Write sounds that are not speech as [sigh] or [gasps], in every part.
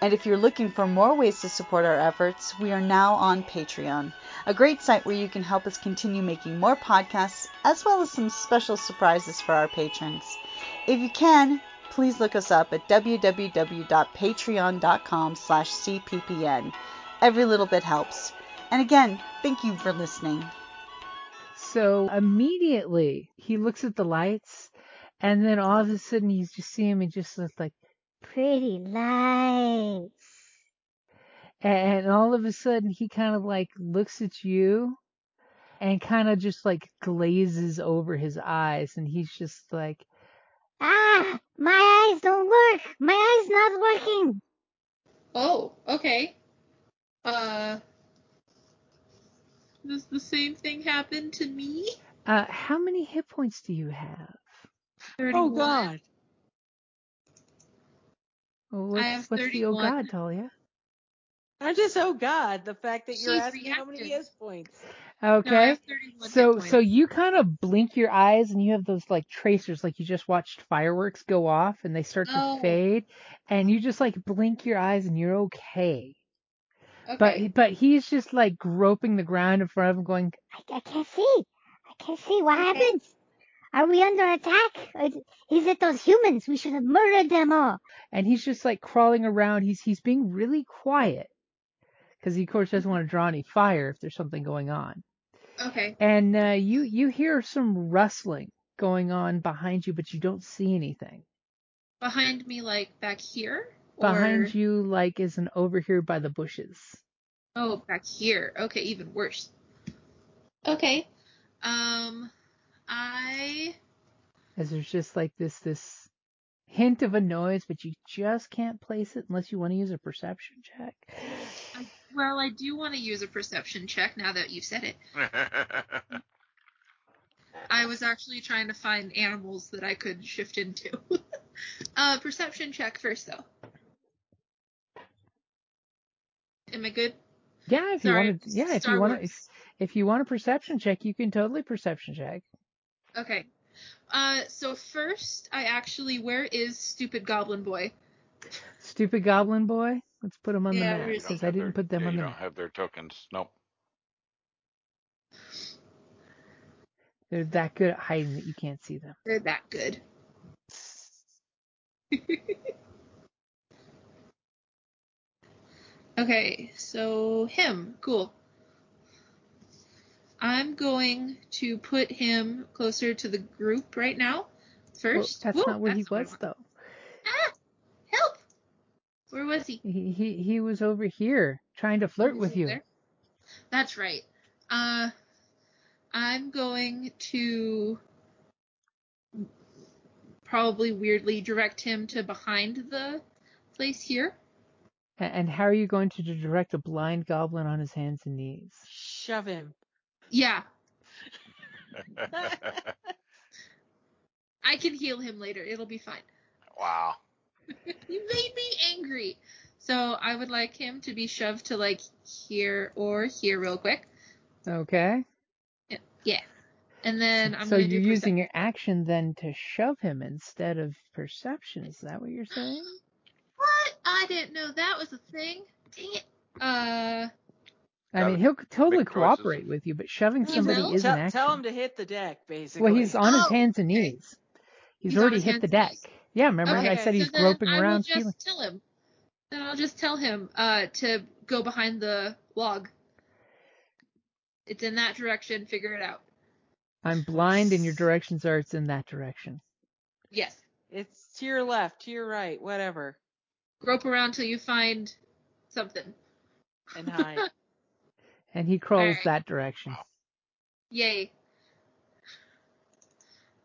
And if you're looking for more ways to support our efforts, we are now on Patreon, a great site where you can help us continue making more podcasts, as well as some special surprises for our patrons. If you can, please look us up at www.patreon.com slash cppn. Every little bit helps. And again, thank you for listening. So immediately he looks at the lights, and then all of a sudden you just see him and just looks like Pretty lights. and all of a sudden he kind of like looks at you and kind of just like glazes over his eyes and he's just like Ah, my eyes don't work. My eyes not working. Oh, okay. Uh, does the same thing happen to me? uh how many hit points do you have 31. Oh God. Well, what's, have what's the oh 31. god talia I just oh God, the fact that you're She's asking how many reacting. yes points. Okay have 31 so hit so you kind of blink your eyes and you have those like tracers like you just watched fireworks go off and they start Oh. to fade and you just like blink your eyes and you're okay okay. but but he's just like groping the ground in front of him going I, I can't see. I can't see. What Okay. happens? Are we under attack? Is, is it those humans? We should have murdered them all. and he's just like crawling around he's he's being really quiet because he of course doesn't want to draw any fire if there's something going on okay. and uh, you you hear some rustling going on behind you but you don't see anything Behind me, like back here? behind you like is an over here by the bushes Oh, back here. Okay, even worse. Okay. Um, I. as there's just like this this hint of a noise but you just can't place it unless you want to use a perception check I well, I do want to use a perception check now that you've said it. [laughs] I was actually trying to find animals that I could shift into. [laughs] uh, perception check first, though. Am I good? yeah if you Sorry, want to yeah if Star you want to if, if you want a perception check you can totally perception check Okay. Uh, so first, I actually, where is stupid Goblin Boy? Stupid Goblin Boy. Let's put him on Yeah, the where map is because I didn't their- put them yeah, on you the don't map. have their tokens. Nope. They're that good at hiding that you can't see them. They're that good. [laughs] okay, so him, cool. I'm going to put him closer to the group right now. Well, First, that's Whoa, not where he that's what I was though. Ah, help! Where was he? He he he was over here trying to flirt with you. there? That's right. Uh, I'm going to probably weirdly direct him to behind the place here. And how are you going to direct a blind goblin on his hands and knees? Shove him. Yeah, [laughs] I can heal him later. It'll be fine. wow. [laughs] you made me angry. So I would like him to be shoved to like here or here real quick. Okay. Yeah. yeah. And then I'm so gonna you're do using percep- your action then to shove him instead of perception. Is that what you're saying? [gasps] What? I didn't know that was a thing. Dang it. Uh I mean, he'll totally make choices. cooperate with you, but shoving He somebody will? is an Tell, action. tell him to hit the deck, basically. well, he's on his Oh, hands and knees. He's, He's already hit the deck. knees. Yeah, remember okay, I said he's so then groping I will around just tell him. Then I'll just tell him uh to go behind the log. It's in that direction. Figure it out. I'm blind, and your directions are it's in that direction. Yes. It's to your left, to your right, whatever. Grope around till you find something. And hide. [laughs] And he crawls Alright. that direction. Yay.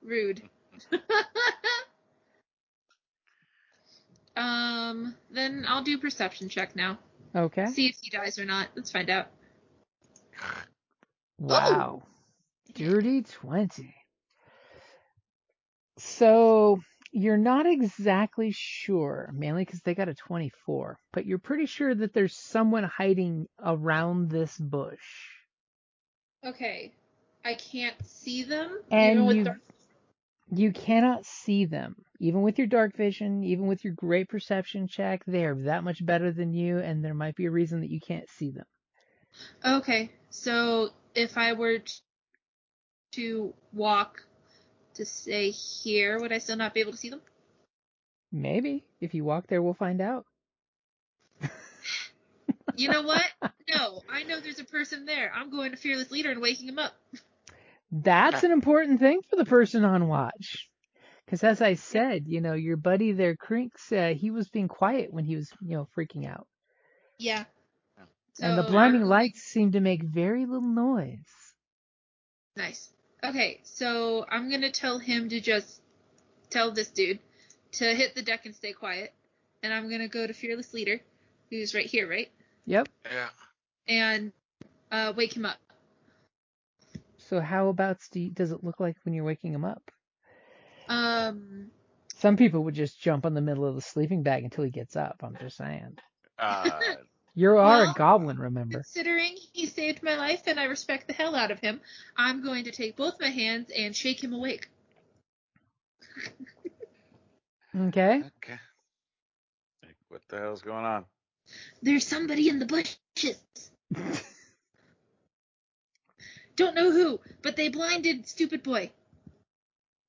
Rude. [laughs] um, then I'll do perception check now. Okay. See if he dies or not. Let's find out. Wow. Dirty 20. So you're not exactly sure, mainly because they got a 24, but you're pretty sure that there's someone hiding around this bush. Okay. I can't see them. And even with you- dark- You cannot see them. Even with your dark vision, even with your great perception check, they're that much better than you, and there might be a reason that you can't see them. Okay. So if I were to walk to stay here, would I still not be able to see them? Maybe. If you walk there, we'll find out. [laughs] You know what? [laughs] no, I know there's a person there. I'm going to Fearless Leader and waking him up. That's an important thing for the person on watch. Because as I said, you know, your buddy there, Crinks, uh, he was being quiet when he was, you know, freaking out. Yeah. and the blinding lights seemed to make very little noise. Nice. Okay, so I'm gonna tell him to just tell this dude to hit the deck and stay quiet, and I'm gonna go to Fearless Leader, who's right here, right, Yep. Yeah. and uh, wake him up. So how about Steve, does it look like when you're waking him up? Um, Some people would just jump on the middle of the sleeping bag until he gets up. I'm just saying. [laughs] Uh, You are Well- a goblin, remember? considering he saved my life and I respect the hell out of him, I'm going to take both my hands and shake him awake. Okay. okay. Like, what the hell's going on? There's somebody in the bushes. Don't know who, but they blinded stupid boy.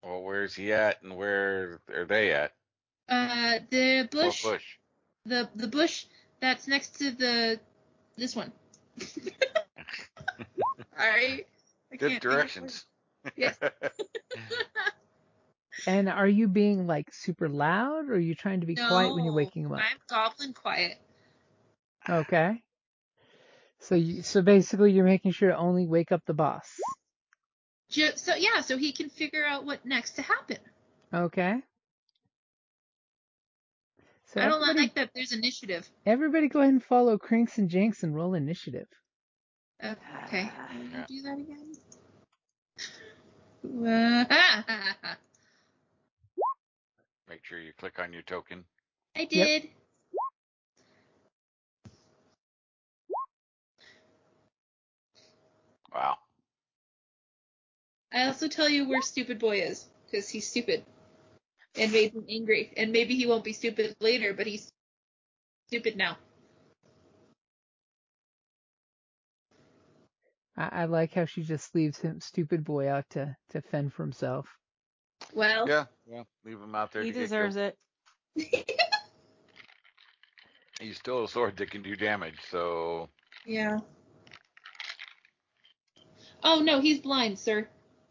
Well, where's he at, and where are they at? Uh, the bush. What bush? the the bush that's next to the this one. [laughs] Alright. I Good can't think of directions. Yes. [laughs] And are you being like super loud, or are you trying to be what- quiet when you're waking him up? I'm goblin quiet. Okay. So you, so basically, you're making sure to only wake up the boss. Just, so yeah, so he can figure out what next to happen. Okay. So I don't everybody, like that there's initiative. everybody go ahead and follow Crinks and Jinx and roll initiative. Okay. Yeah. Do that again. [laughs] Make sure you click on your token. I did. Wow. I also tell you where stupid boy is because he's stupid and made him angry. And maybe he won't be stupid later, but he's stupid now. I, I like how she just leaves him, stupid boy, out to to fend for himself. Well, Yeah. Yeah. Leave him out there. He to deserves it. [laughs] He's still a sword that can do damage. So yeah. Oh no, he's blind, sir.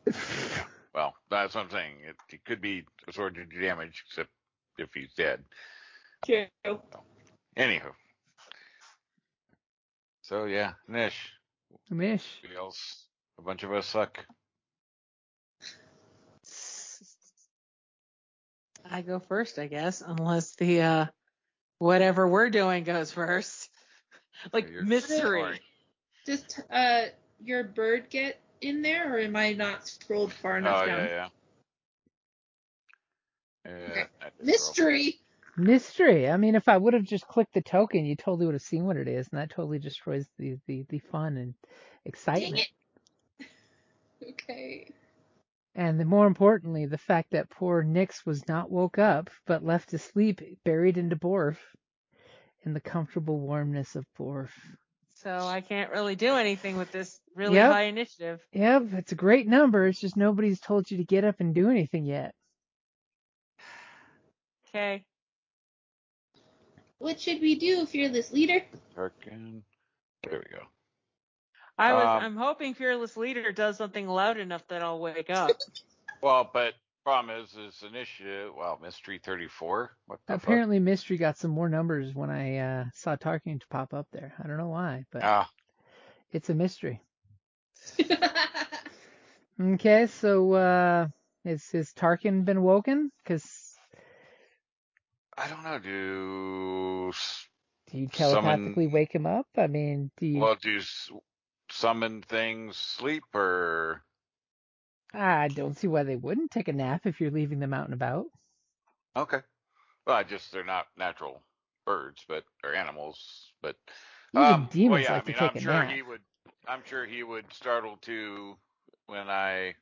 [laughs] Well, that's what I'm saying. It, it could be a sword to do damage, except if he's dead. True. Anywho. So yeah, Nish. Nish. Who else? A bunch of us suck. I go first, I guess, unless the uh whatever we're doing goes first. [laughs] Like You're- mystery. Just uh your bird get in there, or am I not scrolled far enough Oh down? yeah, yeah. Yeah. Okay. Mystery. Mystery. I mean, if I would have just clicked the token, you totally would have seen what it is, and that totally destroys the the, the fun and Dang excitement. it. [laughs] okay. And the, more importantly, the fact that poor Nix was not woke up, but left to sleep, buried into Borf, in the comfortable warmness of Borf. So I can't really do anything with this really Yep. high initiative. Yep, it's a great number. It's just nobody's told you to get up and do anything yet. Okay. What should we do, fearless leader? Token. There we go. I was Um, I'm hoping Fearless Leader does something loud enough that I'll wake up. [laughs] Well, but problem is, is initiative. Wow, mystery 34. What the Apparently, Mystery got some more numbers when I uh, saw Tarkin to pop up there. I don't know why, but? Ah, it's a mystery. [laughs] Okay, so uh, is has Tarkin been woken? Because I don't know. Do do you Summon- telepathically wake him up? I mean, do you? well, do s- summon things sleep or? I don't see why they wouldn't take a nap if you're leaving them out and about. Okay. Well, I just they're not natural birds, but or animals, but Even um, demons well, yeah, like I mean, to take I'm a sure nap. he would. I'm sure he would startle too when I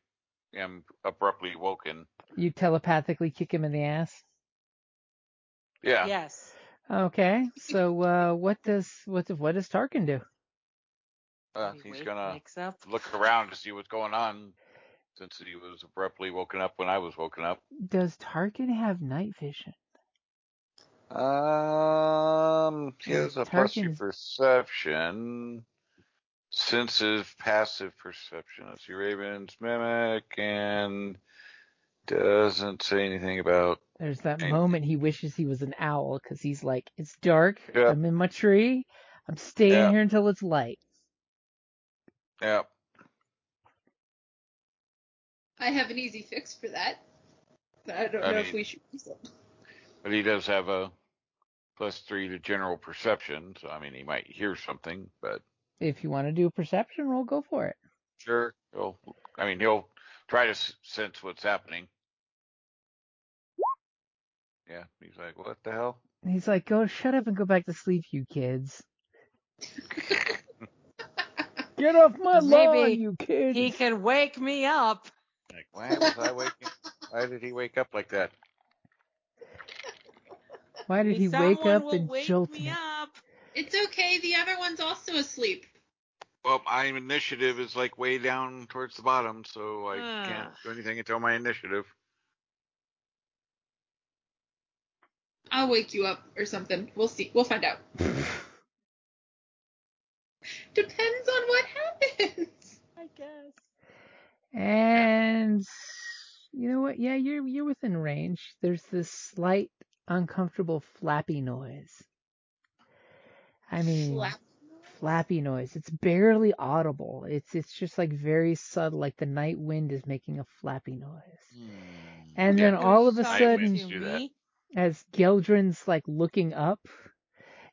am abruptly woken. You telepathically kick him in the ass. Yeah. Yes. Okay, so uh, what does what does what does Tarkin do? Uh, he's gonna up. look around to see what's going on, since he was abruptly woken up when I was woken up. Does Tarkin have night vision? Um, he has a plus perception, sensitive passive perception. Let's see, Raven's mimic, and doesn't say anything about. There's that Ain't- moment he wishes he was an owl because he's like, it's dark. Yeah. I'm in my tree. I'm staying Yeah. here until it's light. Yeah, I have an easy fix for that. But I don't I know if we should use it. but he does have a plus three to general perception, so I mean he might hear something, but If you want to do a perception roll, go for it. sure, he'll. I mean he'll try to sense what's happening. Yeah, he's like, what the hell? And he's like, go shut up and go back to sleep, you kids. [laughs] Get off my Maybe lawn, you kids. He can wake me up. Like, why was I waking? Why did he wake up like that? Why did he Someone wake up will and wake jolt me me? up. It's okay. The other one's also asleep. Well, my initiative is like way down towards the bottom, so I Ah. can't do anything until my initiative. I'll wake you up or something. We'll see. We'll find out. [laughs] Depends on what happens. I guess. And you know what? Yeah, you're you're within range. There's this slight uncomfortable flappy noise. I mean, Slap. flappy noise. It's barely audible. It's it's just like very subtle, like the night wind is making a flappy noise. Hmm. And Yeah, then all of a sudden, winds do that. Me? as Geldrin's like looking up,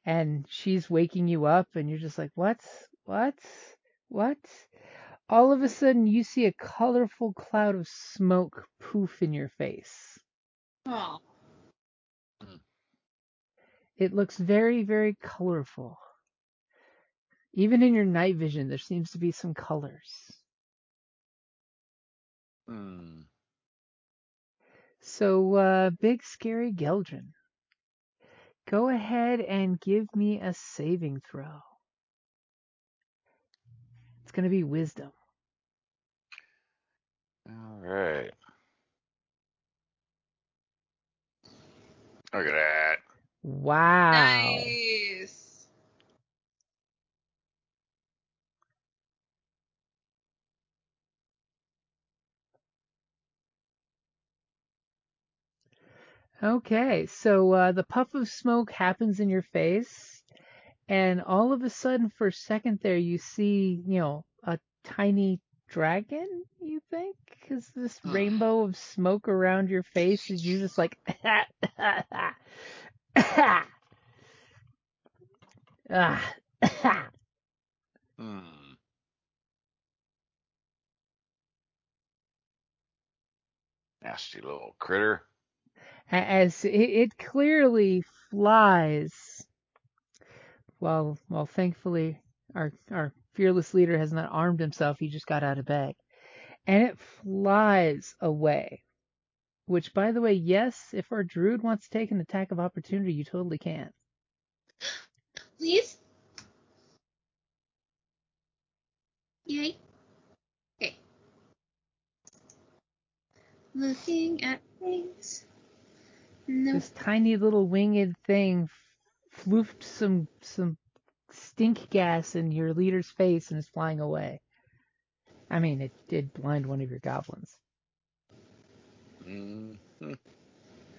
and she's waking you up, and you're just like, what, what, what? All of a sudden, you see a colorful cloud of smoke poof in your face. Oh, It looks very, very colorful. Even in your night vision, there seems to be some colors. Hmm. So, uh, big scary Geldrin, go ahead and give me a saving throw. It's gonna be wisdom. All right. Look at that. Wow. nice. Okay, so uh, the puff of smoke happens in your face, and all of a sudden, for a second there, you see, you know, a tiny dragon. You think? Because this rainbow of smoke around your face is you just like, ah, [laughs] Hmm. Nasty little critter. as it, it clearly flies. Well, well, thankfully, our our fearless leader has not armed himself. He just got out of bed, and it flies away. Which, by the way, yes, if our druid wants to take an attack of opportunity, you totally can. Please. Yay. Okay. Looking at things. No. This tiny little winged thing floofed some some stink gas in your leader's face and is flying away. I mean, it did blind one of your goblins. Mm-hmm.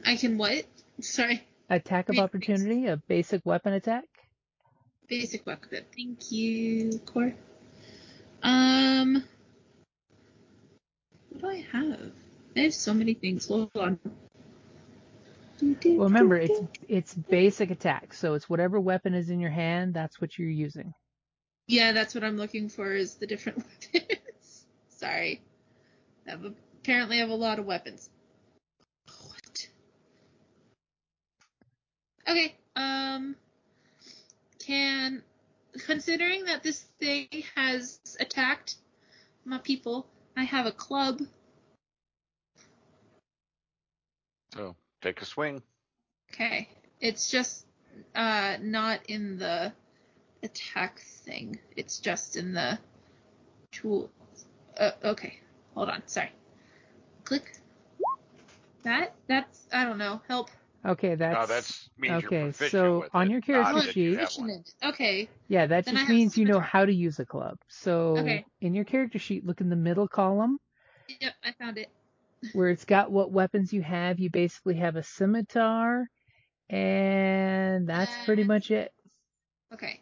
I can what? Sorry. Attack of Read, opportunity, a basic weapon attack. Basic weapon. Thank you, Core. Um, what do I have? I have so many things. Hold on. Well, remember, it's it's basic attack, so it's whatever weapon is in your hand, that's what you're using. Yeah, that's what I'm looking for is the different [laughs] weapons. Sorry. I have a, apparently I have a lot of weapons. What? Okay, um can considering that this thing has attacked my people, I have a club. So take a swing. Okay. It's just uh not in the attack thing. It's just in the tool. Uh, okay. Hold on. Sorry. Click. That that's I don't know. Help. Okay, that's no, that's means okay, you're so with on it, your character that you sheet- have one. Proficient. Okay. yeah, that Then just means you know how to use a club. So Okay. in your character sheet, look in the middle column Yep, I found it. Where it's got what weapons you have. You basically have a scimitar, and that's pretty much it. Okay.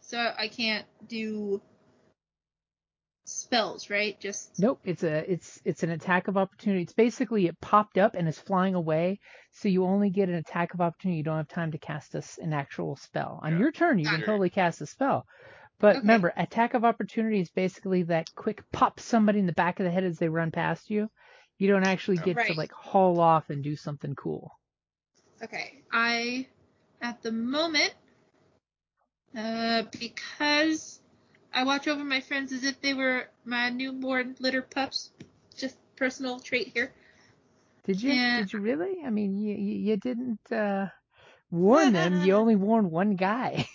So I can't do spells, right? Just Nope, it's a it's it's an attack of opportunity. It's basically it popped up and is flying away, so you only get an attack of opportunity. You don't have time to cast a s an actual spell. On Yeah. your turn, you can Gotcha. totally cast a spell. But Okay. remember, attack of opportunity is basically that quick pop somebody in the back of the head as they run past you. You don't actually Yeah. get to like haul off and do something cool. Okay. I, at the moment, uh, because I watch over my friends as if they were my newborn litter pups. Just personal trait here. Did you? Yeah. Did you really? I mean, you you, you didn't uh, warn them. You [laughs] only warned one guy.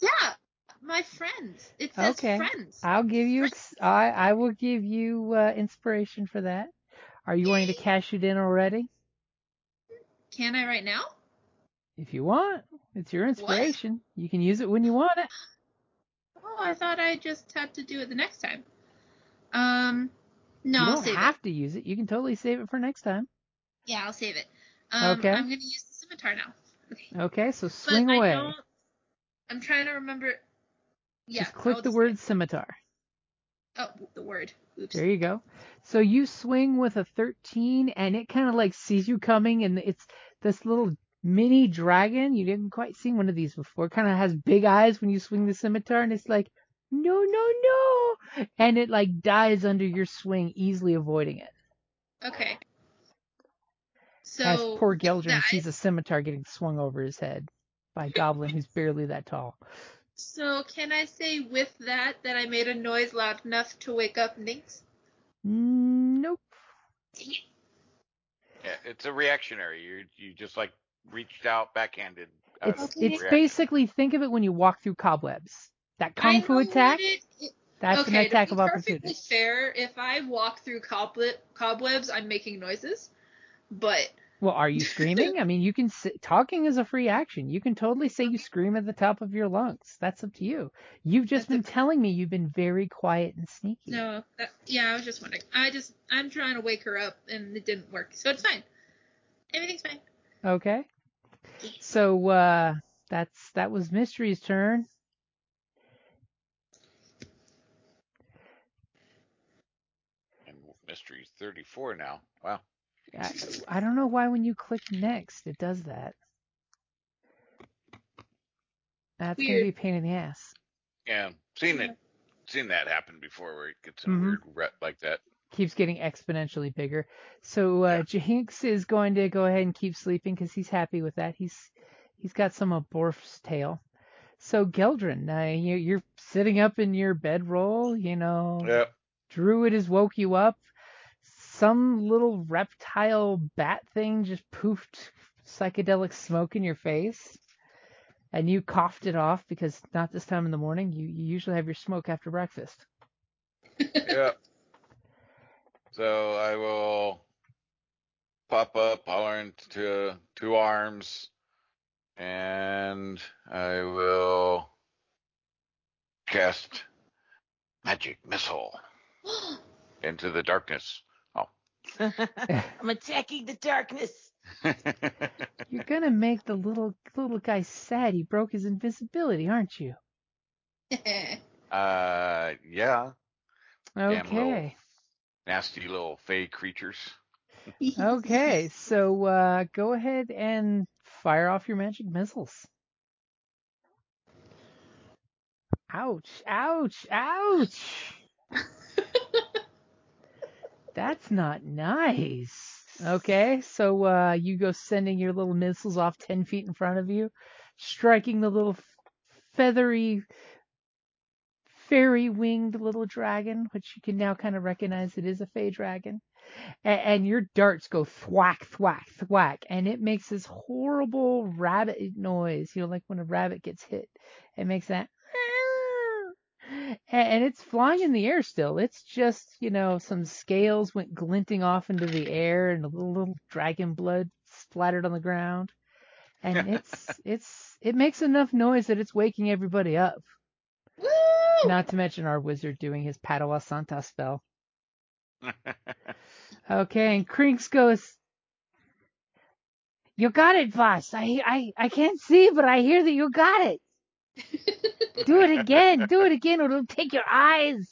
Yeah, my friends. It says Okay. friends. I'll give you. Ex- I I will give you uh, inspiration for that. Are you wanting to cash it in already? Can I right now? If you want, it's your inspiration. You can use it when you want it. Oh, I thought I just had to do it the next time. Um, no, you I'll don't save have it. to use it. You can totally save it for next time. Yeah, I'll save it. Um, Okay. I'm gonna use the scimitar now. Okay. Okay, so But swing I away. don't. I'm trying to remember. Yeah. Just click I'll the just- word scimitar. Oh, the word. Oops. There you go. So you swing with a 13, and it kind of like sees you coming, and it's this little mini dragon. You didn't quite see one of these before. Kind of has big eyes when you swing the scimitar, and it's like, no, no, no, and it like dies under your swing, easily avoiding it. Okay. So As poor Geldrin sees a scimitar getting swung over his head by a goblin who's barely that tall. So can I say with that that I made a noise loud enough to wake up Nix? Nope. Yeah, it's a reactionary. You you just like reached out backhanded. out It's it's basically think of it when you walk through cobwebs. That I kung fu attack, it- it- that's okay, an attack to of be opportunity. perfectly fair, if I walk through cobweb, cobwebs, I'm making noises. But Well, are you screaming? I mean, you can s talking is a free action. You can totally say you scream at the top of your lungs. That's up to you. You've just That's been okay. telling me you've been very quiet and sneaky. no, that, yeah, I was just wondering. I just I'm trying to wake her up and it didn't work, so it's fine. Everything's fine. Okay. So uh that's that was Mystery's turn. And mystery's 34 now. Wow. I, I don't know why when you click next it does that. That's gonna be a pain in the ass. Yeah, seen it, seen that happen before where it gets in a weird rut like that. Keeps getting exponentially bigger. So uh, Jahinx is going to go ahead and keep sleeping because he's happy with that. He's he's got some of Borf's tail. So Geldrin, uh, you, you're sitting up in your bedroll. You know, Yep. Druid has woke you up. Some little reptile bat thing just poofed psychedelic smoke in your face. And you coughed it off because not this time in the morning. You, you usually have your smoke after breakfast. [laughs] Yep. So I will pop up, holler into two arms, and I will cast magic missile [gasps] into the darkness. [laughs] I'm attacking the darkness. [laughs] You're gonna make the little little guy sad. He broke his invisibility, aren't you? [laughs] uh, yeah. Damn little Okay. nasty little fey creatures. Okay. So uh, go ahead and fire off your magic missiles. Ouch! Ouch! Ouch! That's not nice. Okay, so uh, you go sending your little missiles off 10 feet in front of you, striking the little feathery, fairy winged little dragon, which you can now kind of recognize it is a fey dragon. And, and your darts go thwack, thwack, thwack, and it makes this horrible rabbit noise, you know, like when a rabbit gets hit. It makes that and, it's flying in the air still. It's just, you know, some scales went glinting off into the air and a little, little dragon blood splattered on the ground. And [laughs] it's, it's, it makes enough noise that it's waking everybody up. Woo! Not to mention our wizard doing his Padua Santa spell. [laughs] Okay, and Krinks goes, You got it, Voss. I, I, I can't see, but I hear that you got it. Do it again. Do it again, or it'll take your eyes.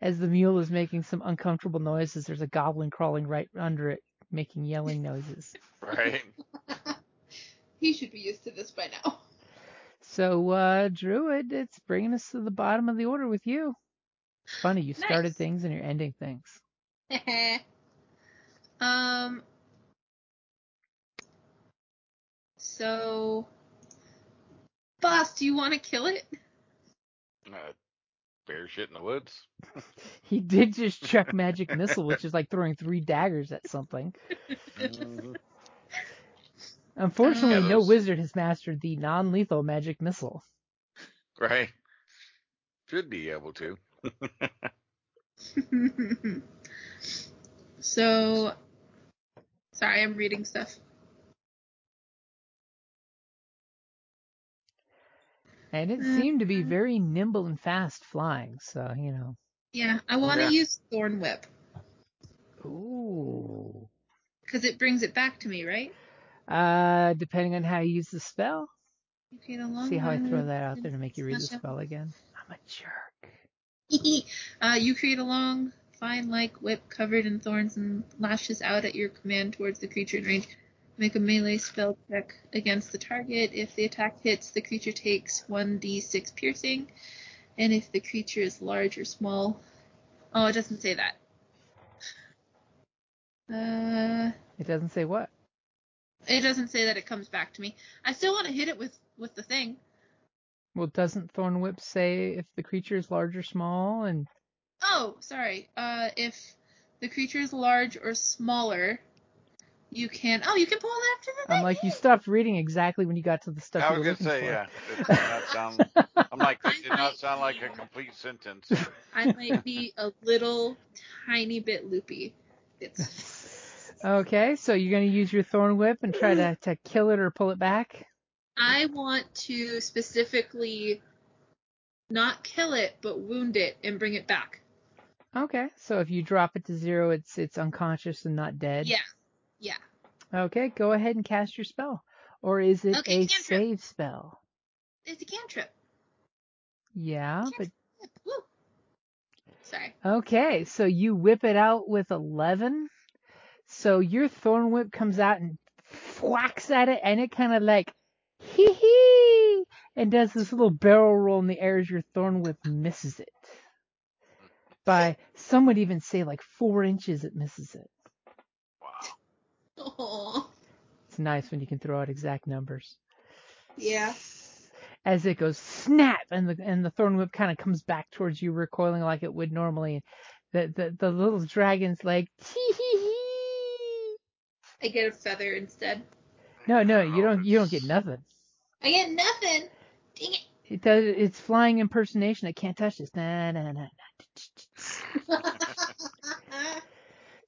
As the mule is making some uncomfortable noises, there's a goblin crawling right under it, making yelling noises. right? [laughs] he should be used to this by now. So, uh, Druid, it's bringing us to the bottom of the order with you. It's funny, you started things and you're ending things. [laughs] um. So, boss, do you want to kill it? Uh, bear shit in the woods. [laughs] He did just chuck magic missile, which is like throwing three daggers at something. Mhm. Unfortunately, Yeah, no wizard has mastered the non-lethal magic missile. right? Should be able to. [laughs] [laughs] so, sorry, I'm reading stuff. And it Mm. seemed to be very nimble and fast flying, so, you know. Yeah, I want to Yeah. use Thorn Whip Ooh. because it brings it back to me, right? Uh, depending on how you use the spell. You create a long See how I throw that out there to make you read the Smash up. spell again? I'm a jerk. [laughs] uh, you create a long, vine-like whip covered in thorns and lashes out at your command towards the creature in range. Make a melee spell check against the target. If the attack hits, the creature takes 1d6 piercing. And if the creature is large or small. Oh, it doesn't say that. Uh, It doesn't say what. it doesn't say that it comes back to me. I still want to hit it with, with the thing. Well, doesn't Thorn Whip say if the creature is large or small? And Oh, sorry. Uh, if the creature is large or smaller, you can. Oh, you can pull it after the I'm like, you stopped reading exactly when you got to the stuff I you was were gonna say, for. yeah. [laughs] It did not sound. I'm like, that did not sound like a complete sentence. I might be a little tiny bit loopy. It's. [laughs] Okay, so you're gonna use your Thorn Whip and try to, to kill it or pull it back? I want to specifically not kill it, but wound it and bring it back. Okay, so if you drop it to zero, it's it's unconscious and not dead. Yeah. Yeah. Okay, go ahead and cast your spell. Or is it Okay, a cantrip. save spell? It's a cantrip. Yeah, but Woo. Sorry. okay, so you whip it out with 11. So your thorn whip comes out and whacks at it, and it kind of like hee hee, and does this little barrel roll in the air as your thorn whip misses it. By some would even say like four inches, it misses it. Wow. It's nice when you can throw out exact numbers. Yeah. as it goes snap and the and the thorn whip kind of comes back towards you recoiling like it would normally the the, the little dragon's like tee hee hee I get a feather instead. no no you don't you don't get nothing I get nothing. Dang it. it does it's flying impersonation it can't touch this nah, nah, nah, nah. [laughs]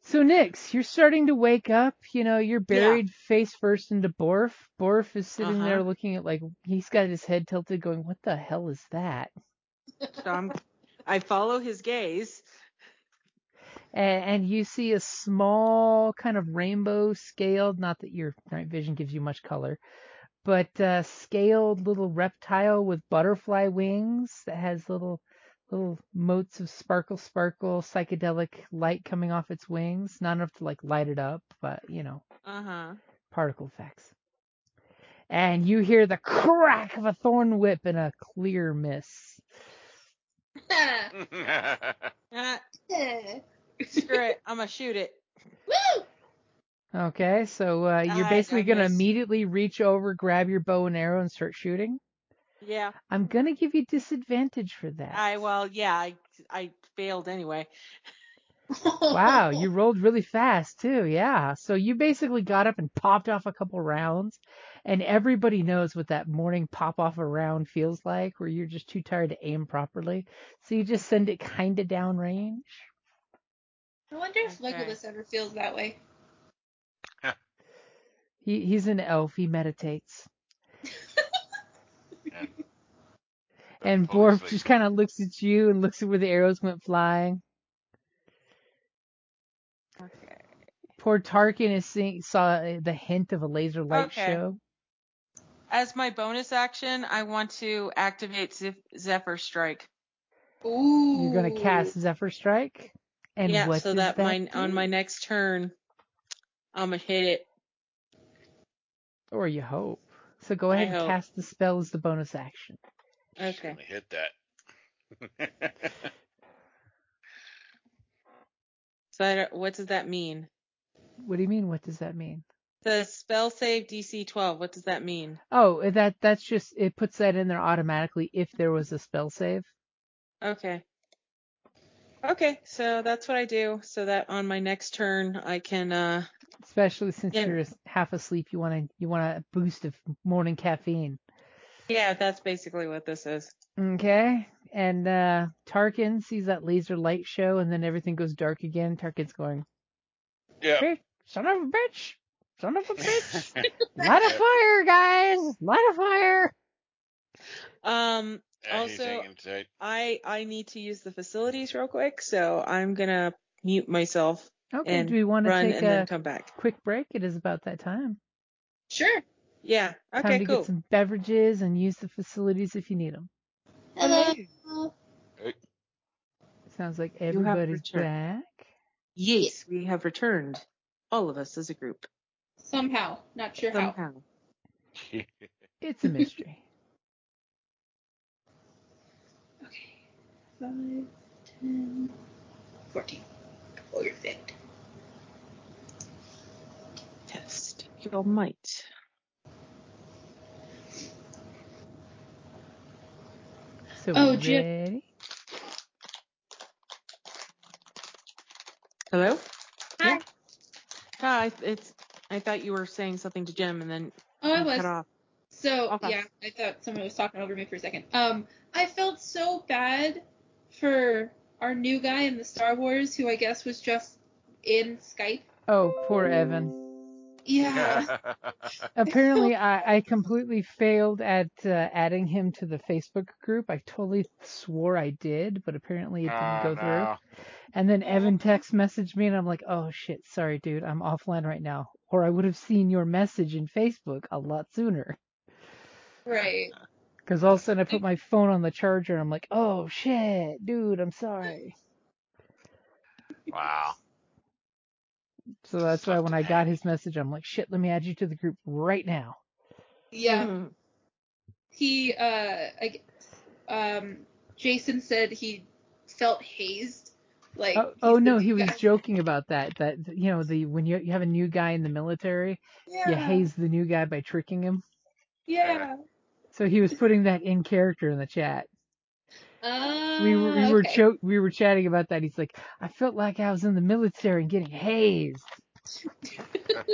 so nix you're starting to wake up you know you're buried face first into borf borf is sitting there Uh-huh. looking at like he's got his head tilted going what the hell is that So I'm, I follow his gaze. and, and you see a small kind of rainbow scaled. Not that your night vision gives you much color, but uh, scaled little reptile with butterfly wings that has little little motes of sparkle sparkle psychedelic light coming off its wings not enough to like light it up but you know Uh huh. particle effects and you hear the crack of a thorn whip in a clear miss [laughs] screw it. I'm gonna shoot it. Woo! okay so uh, you're basically gonna miss. immediately reach over grab your bow and arrow and start shooting Yeah. i'm gonna give you disadvantage for that I well, yeah. I I failed anyway. Wow, [laughs] you rolled really fast too. Yeah. So you basically got up and popped off a couple rounds, and everybody knows what that morning pop off a round feels like, where you're just too tired to aim properly. So you just send it kind of down range. I wonder if Okay. Legolas ever feels that way. [laughs] He he's an elf. He meditates. And fall Borf asleep. just kind of looks at you and looks at where the arrows went flying. Okay. Poor Tarkin is seeing saw uh, the hint of a laser light Okay. show. As my bonus action, I want to activate Zeph- Zephyr Strike. Ooh. You're gonna cast Zephyr Strike. And yeah, what so does that, that my on my next turn, I'm gonna hit it. Or you hope. So go I ahead and hope. cast the spell as the bonus action. She's Okay. gonna hit that. So I don't- what does that mean? What do you mean? What does that mean? The spell save DC 12. What does that mean? Oh, that that's just it puts that in there automatically if there was a spell save. Okay. Okay, so that's what I do, so that on my next turn I can uh Especially since Yeah. you're half asleep, you want to you want a boost of morning caffeine. Yeah, that's basically what this is. Okay. And uh Tarkin sees that laser light show, and then everything goes dark again. Tarkin's going, yeah. "Hey, son of a bitch! Son of a [laughs] bitch! Light a fire, guys! Light a fire!" Um Yeah, he's Also- hanging tight. I I need to use the facilities real quick, so I'm gonna mute myself Okay. and do we want to run take and a come back. quick break? It is about that time. Sure. Yeah. Okay. Time to cool. get some beverages and use the facilities if you need them. Hello. Sounds like everybody's returned. back. Yes, we have returned. All of us as a group. Somehow. Not sure how. Somehow. [laughs] It's a mystery. Okay. 5, 10, 14. Oh, you're fit. Test your might. So Oh, Jim. ready? Hello? Hi. Hi, it's I thought you were saying something to Jim and then Oh, I was. cut off. So Okay. yeah, I thought someone was talking over me for a second. Um, I felt so bad for our new guy in the Star Wars, who I guess was just in Skype. Oh, poor Evan. Yeah. [laughs] Apparently, I, I completely failed at uh, adding him to the Facebook group. I totally swore I did, but apparently it didn't Oh, go through. And then Evan text messaged me, and I'm like, oh shit, sorry, dude, I'm offline right now. Or I would have seen your message in Facebook a lot sooner. right. Because all of a sudden I put my phone on the charger, and I'm like, oh shit, dude, I'm sorry. Wow. So that's why when I got his message, I'm like, shit, let me add you to the group right now. Yeah. Mhm. He uh, I, g- um, Jason said he felt hazed. Like. Oh, oh no, new he was joking about that. That you know, the when you you have a new guy in the military, Yeah. you haze the new guy by tricking him. Yeah. So he was putting that in character in the chat. Uh, We were we were okay. cho- we were chatting about that. He's like, I felt like I was in the military and getting hazed. [laughs]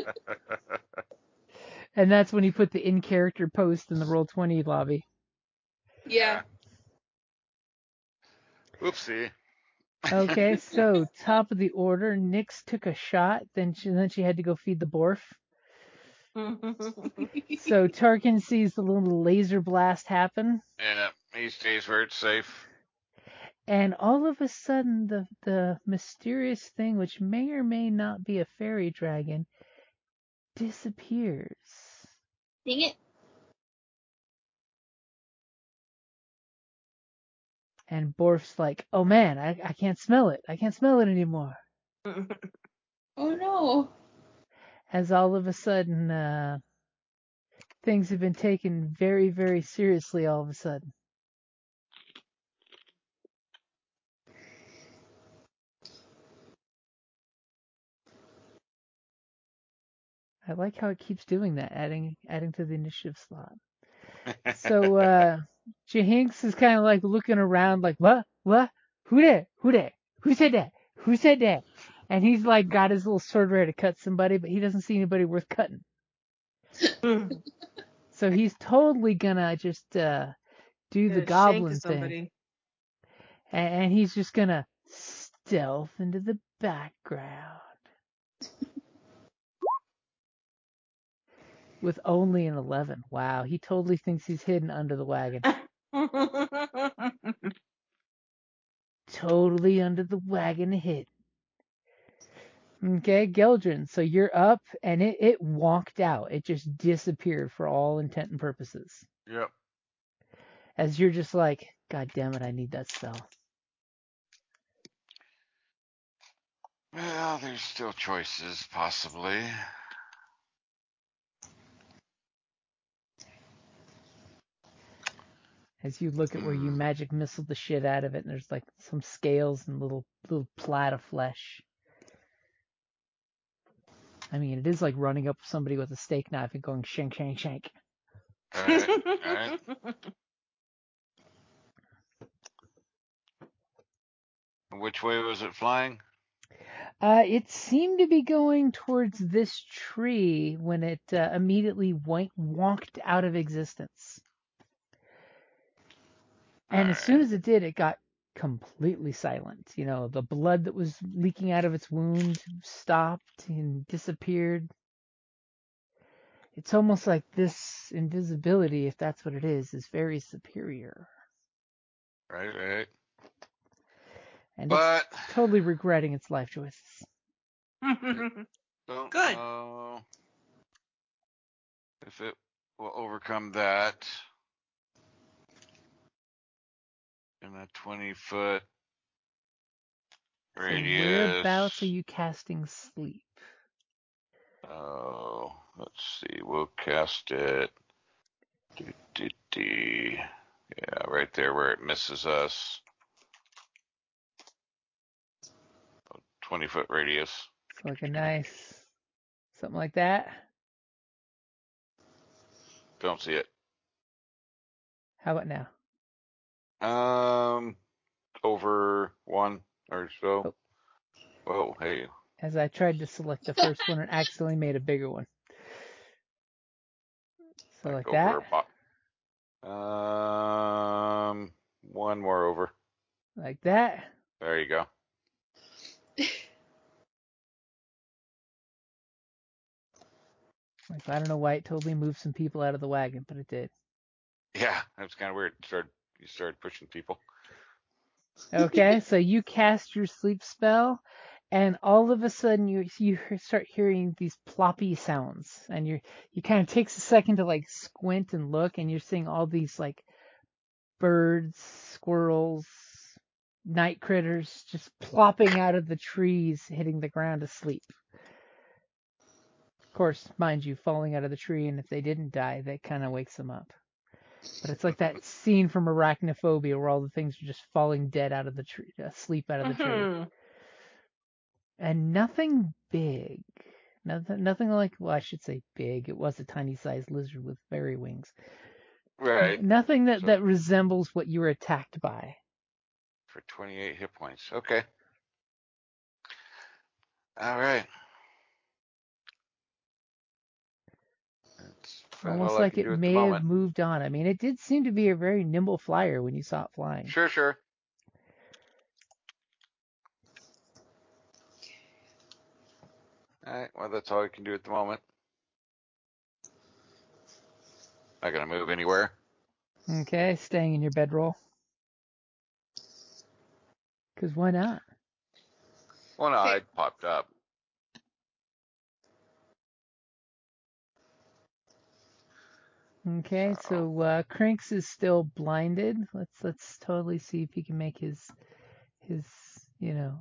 And that's when he put the in character post in the roll twenty lobby. Yeah. Oopsie. Okay, [laughs] so top of the order, Nyx took a shot, then she then she had to go feed the Borf. So Tarkin sees the little laser blast happen, Yeah, he stays where it's safe. and all of a sudden the the mysterious thing which may or may not be a fairy dragon disappears. Dang it. And Borf's like, "Oh man, I I can't smell it. I can't smell it anymore." [laughs] Oh no. As all of a sudden uh things have been taken very very seriously all of a sudden. I like how it keeps doing that, adding adding to the initiative slot. So [laughs] uh Jahinx is kind of like looking around like, what? What? Who that? Who that? Who said that? Who said that? And he's like got his little sword ready to cut somebody, but he doesn't see anybody worth cutting. [laughs] So he's totally gonna just uh do the goblin thing. And, and he's just gonna stealth into the background. [laughs] With only an 11. Wow, he totally thinks he's hidden under the wagon. [laughs] totally under the wagon hidden. Okay, Geldrin, so you're up, and it, it walked out. It just disappeared for all intent and purposes. Yep. As you're just like, God damn it, I need that spell. Well, there's still choices, possibly. As you look at where you magic missile the shit out of it, and there's like some scales and little little plat of flesh. I mean, it is like running up somebody with a steak knife and going shank, shank, shank. All right. All right. Which way was it flying? Uh, it seemed to be going towards this tree when it uh, immediately went, walked out of existence. And as soon as it did, it got completely silent. You know, the blood that was leaking out of its wound stopped and disappeared. It's almost like this invisibility, if that's what it is, is very superior. Right, right. And But it's totally regretting its life choices. don't Good. know if it will overcome that in a 20 foot So radius. whereabouts are you casting sleep? Oh, let's see. We'll cast it. Yeah, right there where it misses us. 20 foot radius. It's like a nice something like that. Don't see it. How about now? Um, over one or so. Oh, hey. As I tried to select the first one and accidentally made a bigger one. So like that, bo- Um, one more over. like that. There you go. Like I don't know why it totally moved some people out of the wagon, but it did. Yeah, that was kind of weird. It Started you started pushing people. Okay, [laughs] so you cast your sleep spell, and all of a sudden you you start hearing these ploppy sounds, and you you kind of takes a second to like squint and look, and you're seeing all these like birds, squirrels, night critters just plopping out of the trees, hitting the ground asleep. Of course, mind you, falling out of the tree, and if they didn't die, that kind of wakes them up. But it's like that scene from Arachnophobia where all the things are just falling dead out of the tree, asleep out of the tree, Mhm. and nothing big. Nothing, nothing like. Well, I should say big. It was a tiny sized lizard with fairy wings. Right. Nothing that So- that resembles what you were attacked by. For 28 hit points. Okay. All right. That's about Almost like it do at the may have moved on. I mean, it did seem to be a very nimble flyer when you saw it flying. Sure, sure. All right. Well, that's all I can do at the moment. Not gonna move anywhere. Okay, staying in your bedroll. Because why not? One Okay. eye popped up. Okay, so uh, Crinks is still blinded. Let's let's totally see if he can make his his you know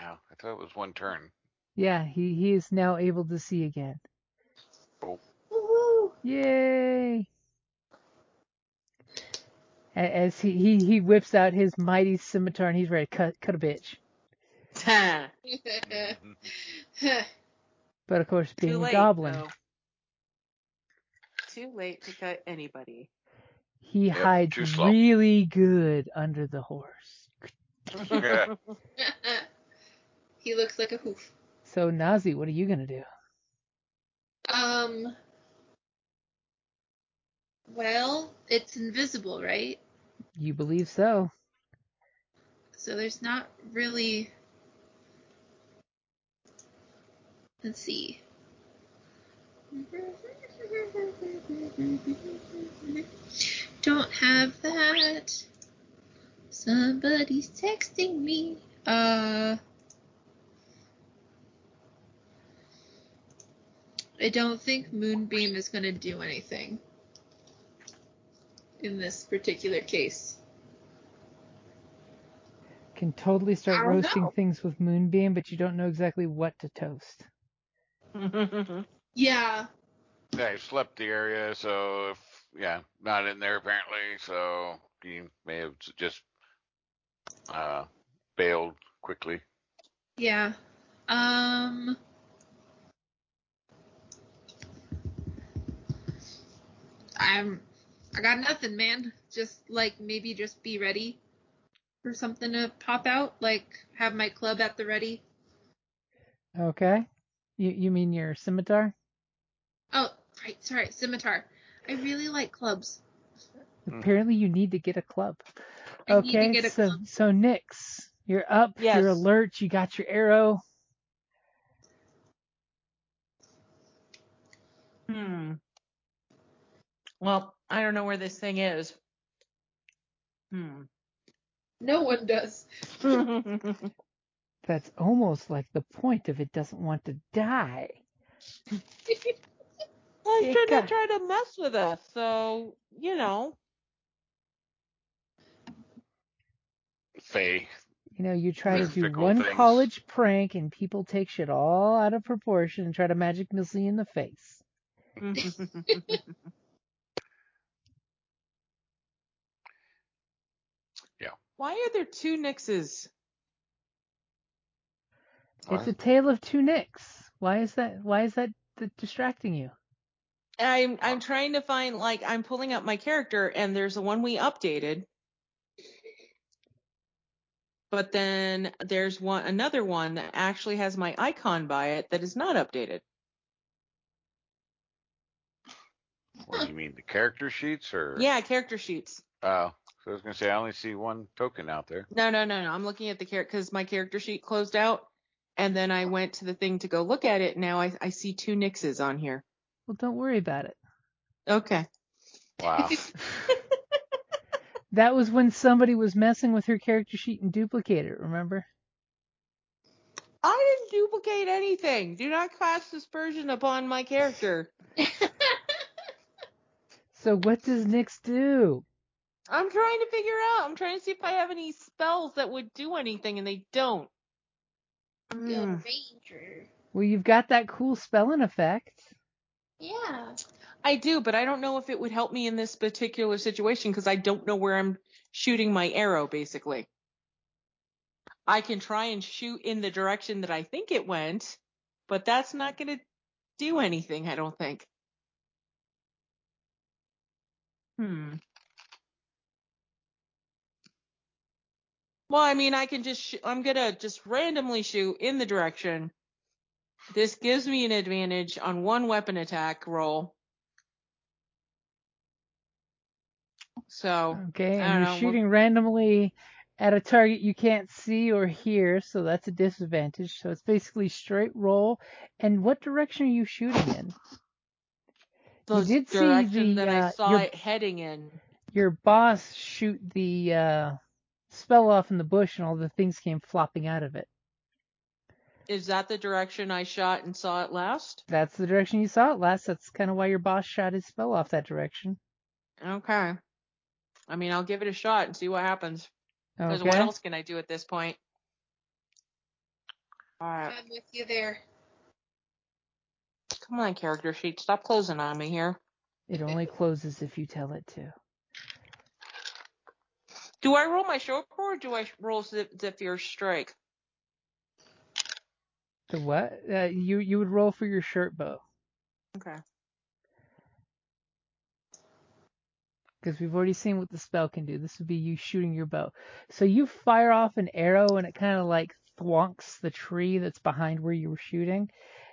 Oh, I thought it was one turn. yeah he he is now able to see again. Oh, Woohoo! Yay! As he, he, he whips out his mighty scimitar and he's ready to cut cut a bitch. [laughs] But of course, being Too a late, goblin, though. Too late to cut anybody. he Yep, hides really good under the horse. Yeah. [laughs] [laughs] he looks like a hoof. So Nazi, what are you gonna do? Um. Well, it's invisible, right? You believe so? So there's not really. Let's see. Don't have that. Somebody's texting me. Uh. I don't think Moonbeam is going to do anything in this particular case. Can totally start roasting know. things with moonbeam, but you don't know exactly what to toast. [laughs] Yeah, Yeah, he slept the area, so if yeah, not in there apparently, so he may have just uh bailed quickly. yeah. Um. I'm. I got nothing, man. Just like maybe just be ready for something to pop out. Like have my club at the ready. Okay. You you mean your scimitar? Oh, right. Sorry, scimitar. I really like clubs. Mhm. Apparently, you need to get a club. I need to okay, get a so club. so Nyx, you're up. Yes. You're alert. You got your arrow. Hmm. Well, I don't know where this thing is. Hmm. No one does. [laughs] That's almost like the point of it doesn't want to die. [laughs] I It shouldn't have tried to mess with us, so, you know. Faye. You know, you try to do one things. college prank and people take shit all out of proportion and try to magic missile you in the face. [laughs] Yeah. Why are there two Nixes? It's What? a tale of two Nicks. Why is that? Why is that distracting you? I'm uh, I'm trying to find like I'm pulling up my character and there's the one we updated. But then there's one another one that actually has my icon by it that is not updated. What do you mean, the character sheets or? Yeah, character sheets. Oh, so I was gonna say I only see one token out there. No, no, no, no. I'm looking at the character because my character sheet closed out, and then I went to the thing to go look at it. Now I I see two Nixes on here. Well, don't worry about it. Okay. Wow. [laughs] That was when somebody was messing with her character sheet and duplicated it. Remember? I didn't duplicate anything. Do not cast dispersion upon my character. [laughs] So what does Nyx do? I'm trying to figure out. I'm trying to see if I have any spells that would do anything, and they don't. Mm. Ranger. Well, you've got that cool spelling effect. Yeah. I do, but I don't know if it would help me in this particular situation because I don't know where I'm shooting my arrow, basically. I can try and shoot in the direction that I think it went, but that's not going to do anything, I don't think. Hmm. Well, I mean, I can just, sh- I'm going to just randomly shoot in the direction. This gives me an advantage on one weapon attack roll. So, Okay, I and don't you're know, we'll- shooting randomly at a target you can't see or hear, so that's a disadvantage. So it's basically straight roll. And what direction are you shooting in? the did see direction the, that uh, I saw your- it heading in. Your boss shoot the uh, spell off in the bush and all the things came flopping out of it. Is that the direction I shot and saw it last? That's the direction you saw it last. That's kind of why your boss shot his spell off that direction. Okay. I mean, I'll give it a shot and see what happens. Because Okay. what else can I do at this point? Alright. I'm with you there. Come on, character sheet. Stop closing on me here. It only closes if you tell it to. Do I roll my short or do I roll Zep- Zephyr's strike? The what? Uh, you you would roll for your short bow Okay. because we've already seen what the spell can do. This would be you shooting your bow. So you fire off an arrow and it kind of like thwonks the tree that's behind where you were shooting,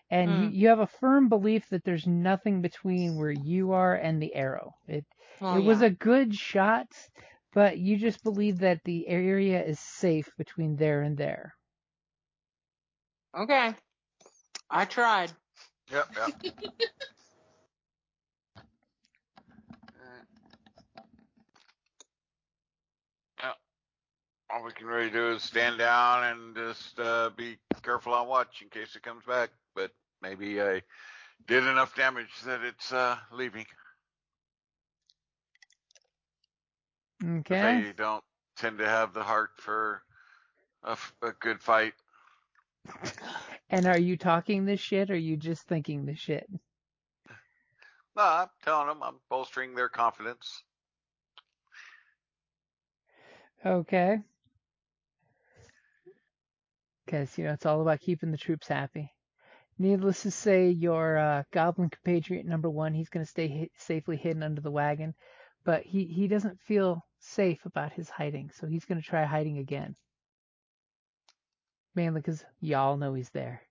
and you, Mm. you have a firm belief that there's nothing between where you are and the arrow. It Well, it was yeah. a good shot, but you just believe that the area is safe between there and there. Okay. I tried. Yep, yep. [laughs] Yep. All we can really do is stand down and just uh, be careful on watch in case it comes back. But maybe I did enough damage that it's uh, leaving. 'Cause Okay. They don't tend to have the heart for a, f- a good fight. And are you talking this shit or are you just thinking this shit? No, I'm telling them I'm bolstering their confidence. Okay. Because, you know, it's all about keeping the troops happy. Needless to say, your uh, goblin compatriot number one, he's going to stay hi- safely hidden under the wagon, but he, he doesn't feel safe about his hiding, so he's going to try hiding again. Mainly because y'all know he's there.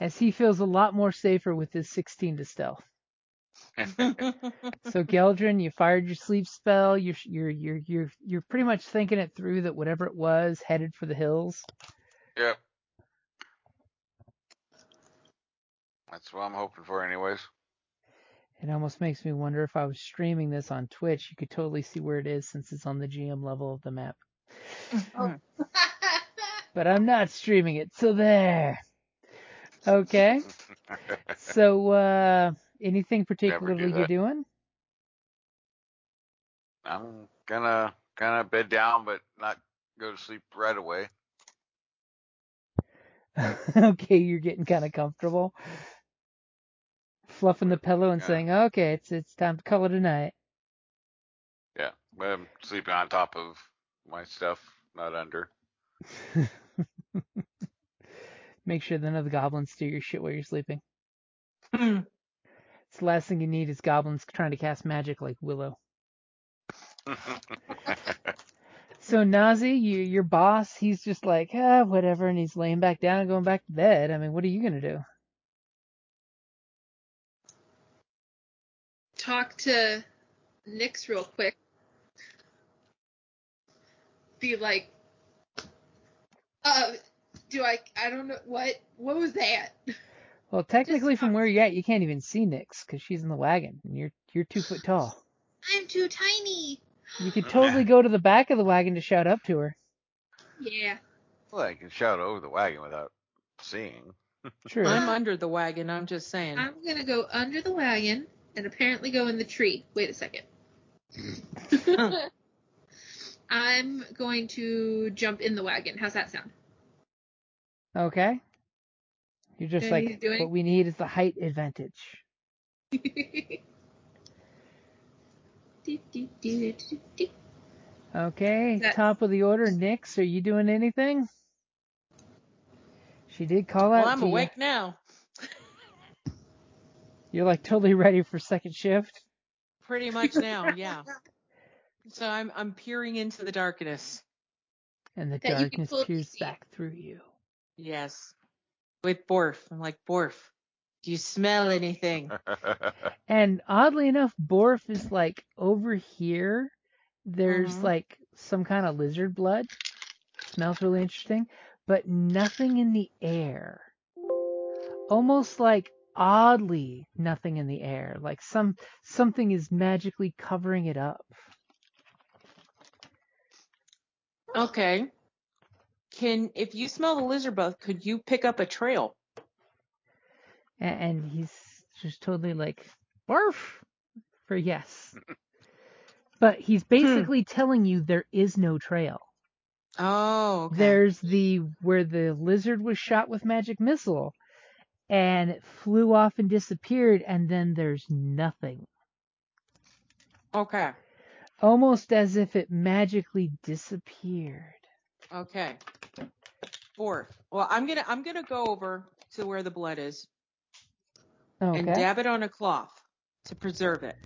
As he feels a lot more safer with his 16 to stealth. So [laughs] Geldrin, you fired your sleep spell. You're you're you're you're you're pretty much thinking it through that whatever it was headed for the hills. Yep. That's what I'm hoping for, anyways. It almost makes me wonder if I was streaming this on Twitch, you could totally see where it is since it's on the GM level of the map. [laughs] But I'm not streaming it, so there. Okay. So uh anything particularly you're doing? I'm gonna kind of bed down, but not go to sleep right away. [laughs] okay, you're getting kind of comfortable. Fluffing the pillow and Yeah. saying, "Okay, it's it's time to call it a night." Yeah, but I'm sleeping on top of my stuff, not under. [laughs] Make sure none of the goblins steal your shit while you're sleeping. Hmm. It's the last thing you need is goblins trying to cast magic like Willow. [laughs] So Nazi, you, your boss, he's just like, ah, whatever, and he's laying back down and going back to bed. I mean, what are you gonna do? Talk to Nyx real quick. Be like, uh, do I? I don't know what. What was that? Well, technically, Just from where you're at, you can't even see Nyx because she's in the wagon, and you're you're two foot tall. I'm too tiny. You could totally go to the back of the wagon to shout up to her. Yeah. well, I can shout over the wagon without seeing. [laughs] True. I'm under the wagon. I'm just saying. I'm gonna go under the wagon and apparently go in the tree. Wait a second. [laughs] I'm going to jump in the wagon. How's that sound? Okay. You're just Okay, like, he's doing- what we need is the height advantage. [laughs] Okay, That- top of the order, Nyx, are you doing anything? She did call out well, I'm to you. awake now. You're like totally ready for second shift. Pretty much now, yeah. [laughs] So I'm I'm peering into the darkness. And the That can darkness totally peers see. back through you. Yes. With Borf. I'm like, Borf, do you smell anything? [laughs] And oddly enough, Borf is like over here. There's Mhm. like some kind of lizard blood. Smells really interesting, but nothing in the air. Almost like oddly nothing in the air. Like some something is magically covering it up. Okay. Can if you smell the lizard bug, could you pick up a trail? A- And he's just totally like, barf for yes. But he's hmm. basically telling you there is no trail. Oh, okay. There's the where the lizard was shot with magic missile and it flew off and disappeared and then there's nothing. Okay. Almost as if it magically disappeared. Okay. Fourth. Well, I'm gonna I'm gonna go over to where the blood is and dab it on a cloth to preserve it.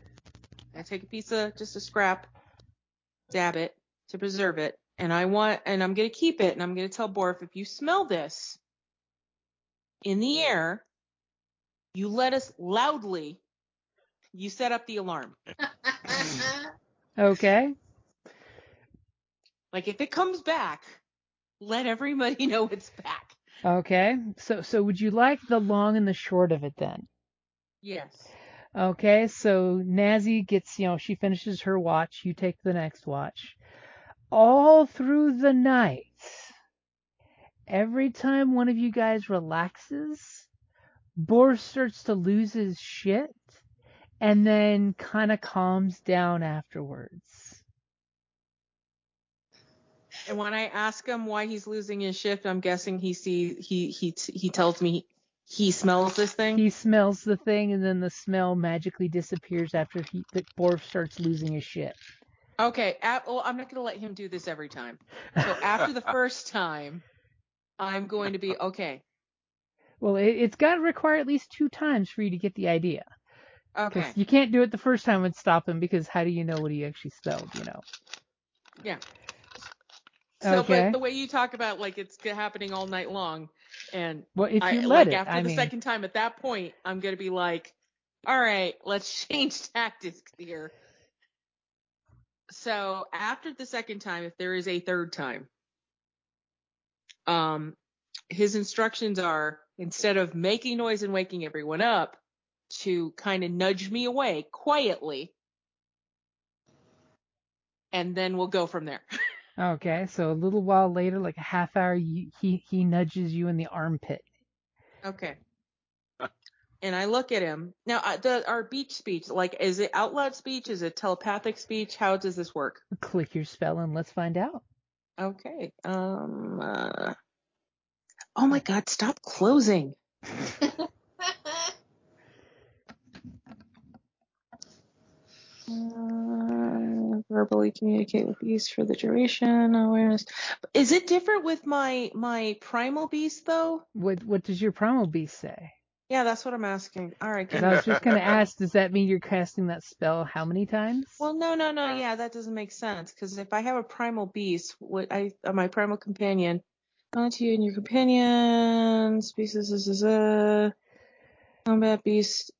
I take a piece of just a scrap, dab it to preserve it, and I want and I'm gonna keep it and I'm gonna tell Borf if you smell this in the air, you let us loudly. You set up the alarm. [laughs] [laughs] Okay. Like if it comes back, let everybody [laughs] know it's back. Okay. So so would you like the long and the short of it then? Yes. Okay, so Nazi gets, you know, she finishes her watch, you take the next watch. All through the night, every time one of you guys relaxes, Bor starts to lose his shit and then kind of calms down afterwards. And when I ask him why he's losing his shift, I'm guessing he see he he he tells me he smells this thing. He smells the thing and then the smell magically disappears after he, the Borf starts losing his shit. Okay, at, well, I'm not going to let him do this every time. So after the [laughs] first time, I'm going to be okay. Well, it, it's got to require at least two times for you to get the idea. Okay. you can't do it the first time and stop him because how do you know what he actually spelled, you know? Yeah. So, Okay. but the way you talk about like it's happening all night long, and Well, if I you let like it, after I the mean, second time, at that point, I'm going to be like, all right, let's [laughs] change tactics here. So after the second time, if there is a third time, um, his instructions are instead of making noise and waking everyone up, to kind of nudge me away quietly, and then we'll go from there. [laughs] okay. So a little while later, like a half hour, you, he he nudges you in the armpit. Okay. And I look at him now. uh, The our beach speech, like, is it out loud speech? Is it telepathic speech? How does this work? Click your spell and let's find out. Okay. Um. Uh, oh my God! Stop closing. [laughs] Uh, verbally communicate with beast for the duration awareness. Is it different with my my primal beast though? What what does your primal beast say? Yeah, that's what I'm asking. All right. I was just gonna ask, does that mean you're casting that spell how many times? Well, no, no, no. Yeah, that doesn't make sense. Because if I have a primal beast, what I uh, my primal companion, not you and your companion species is a combat beast.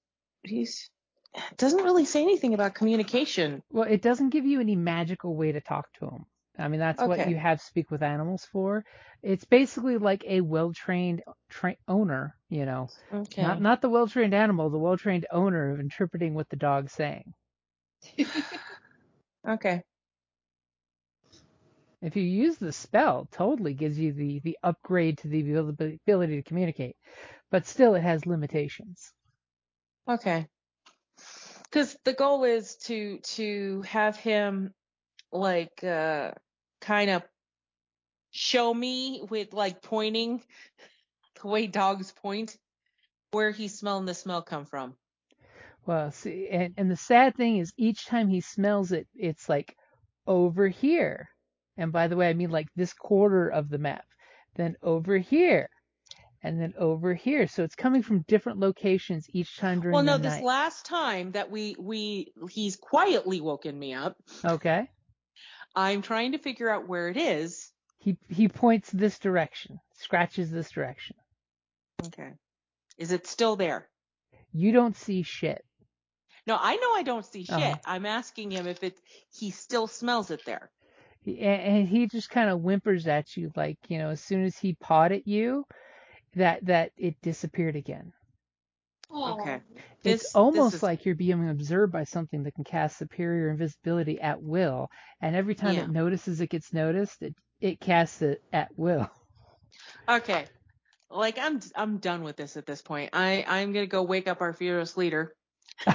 Beast it doesn't really say anything about communication. Well, it doesn't give you any magical way to talk to him. I mean, that's what you have speak with animals for. It's basically like a well-trained tra- owner, you know, Okay. not not the well-trained animal, the well-trained owner of interpreting what the dog's saying. [laughs] Okay. If you use the spell, totally gives you the the upgrade to the ability to communicate, but still it has limitations. Okay. Because the goal is to to have him like uh kind of show me with like pointing [laughs] the way dogs point where he's smelling the smell come from. Well, see, and, and the sad thing is each time he smells it, it's like over here. And by the way, I mean like this quarter of the map, then over here, and then over here. So it's coming from different locations each time during the case. Well, no, this last time that we we he's quietly woken me up. okay. I'm trying to figure out where it is. He he points this direction, scratches this direction. Okay. Is it still there? You don't see shit. No, I know I don't see shit. Uh-huh. I'm asking him if it he still smells it there. He, and, and he just kind of whimpers at you, like you know, as soon as he pawed at you, that that it disappeared again. Okay. It's This- almost this is- like you're being observed by something that can cast superior invisibility at will, and every time Yeah. it notices it gets noticed, it it casts it at will. Okay. Like I'm I'm done with this at this point. I I'm gonna go wake up our fearless leader. [laughs]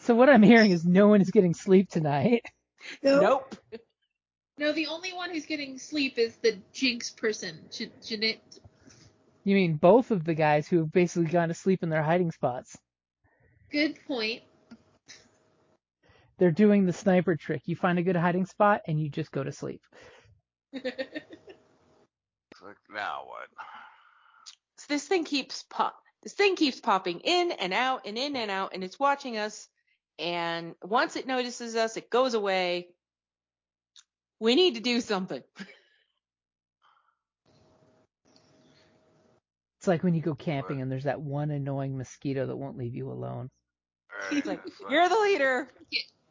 so what I'm hearing is no one is getting sleep tonight. Nope. No, the only one who's getting sleep is the Jinx person, J- Jeanette. You mean both of the guys who have basically gone to sleep in their hiding spots? Good point. They're doing the sniper trick. You find a good hiding spot and you just go to sleep. It's like, now what? So this thing keeps pop this thing keeps popping in and out and in and out and it's watching us and once it notices us it goes away. We need to do something. It's like when you go camping and there's that one annoying mosquito that won't leave you alone. He's like, You're the leader.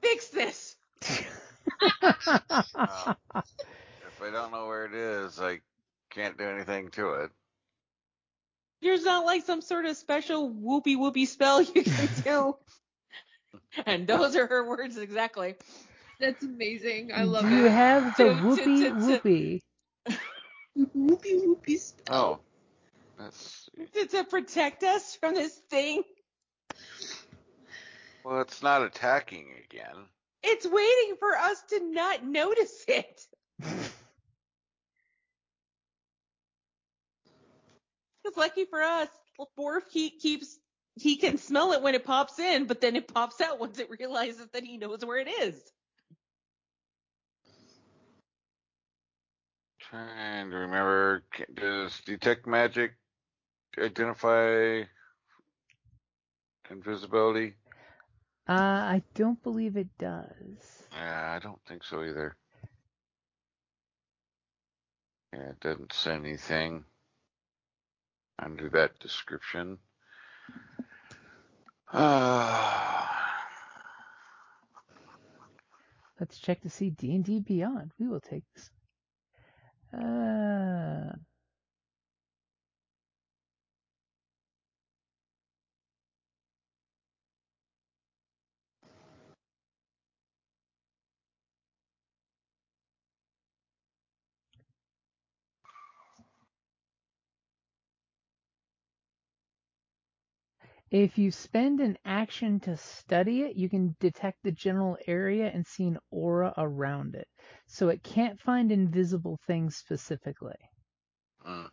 Fix this. [laughs] If I don't know where it is, I can't do anything to it. There's not like some sort of special whoopee whoopee spell you can [laughs] do. and those are her words exactly. [laughs] That's amazing. I love Do it. you have [laughs] the whoopee whoopee. whoopee to- to- whoopee? Whoopie whoopie spell. Oh. Let's see. To, to protect us from this thing. Well, it's not attacking again. It's waiting for us to not notice it. [laughs] It's lucky for us, Borf he keeps he can smell it when it pops in, but then it pops out once it realizes that he knows where it is. Trying to remember. Does detect magic identify invisibility? Uh, I don't believe it does. Yeah, I don't think so either. Yeah, it doesn't say anything under that description. Uh, [sighs] Let's check to see D&D Beyond. We will take this. Uh, If you spend an action to study it, you can detect the general area and see an aura around it. So it can't find invisible things specifically. mm.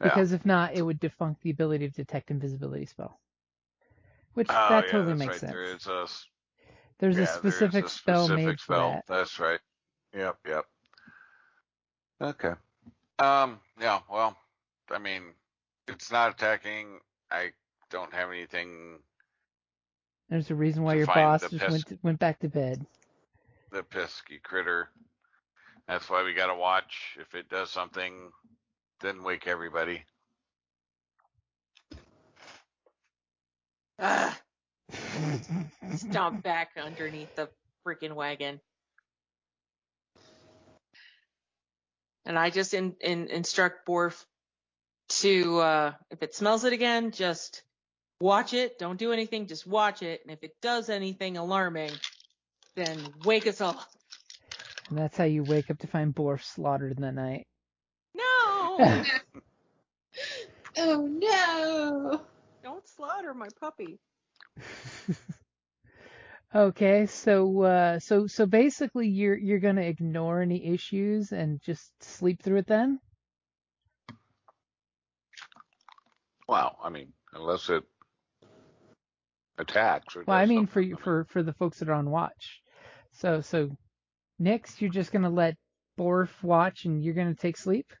Yeah. Because if not, it would defunct the ability to detect invisibility spell. Which Oh, that yeah, totally makes right. sense. There is a There's yeah, a specific there a spell specific made spell. for that. That's right. Yep, yep. Okay. Um. Yeah. Well, I mean, it's not attacking. I don't have anything There's a reason why your boss just pest- went to, went back to bed. the pesky critter. That's why we gotta watch. If it does something, then wake everybody. Ugh, [laughs] stomp back underneath the freaking wagon. And I just in, in, instruct Borf to, uh, if it smells it again, just watch it. Don't do anything. Just watch it. And if it does anything alarming, then wake us all. up. And that's how you wake up to find Borf slaughtered in the night. No! [laughs] Oh no! Don't slaughter my puppy. [laughs] Okay, so uh, so so basically you're you're gonna ignore any issues and just sleep through it then? Wow. I mean, unless it attacks or Well, I mean for you for for the folks that are on watch. So so next you're just gonna let Borf watch and you're gonna take sleep?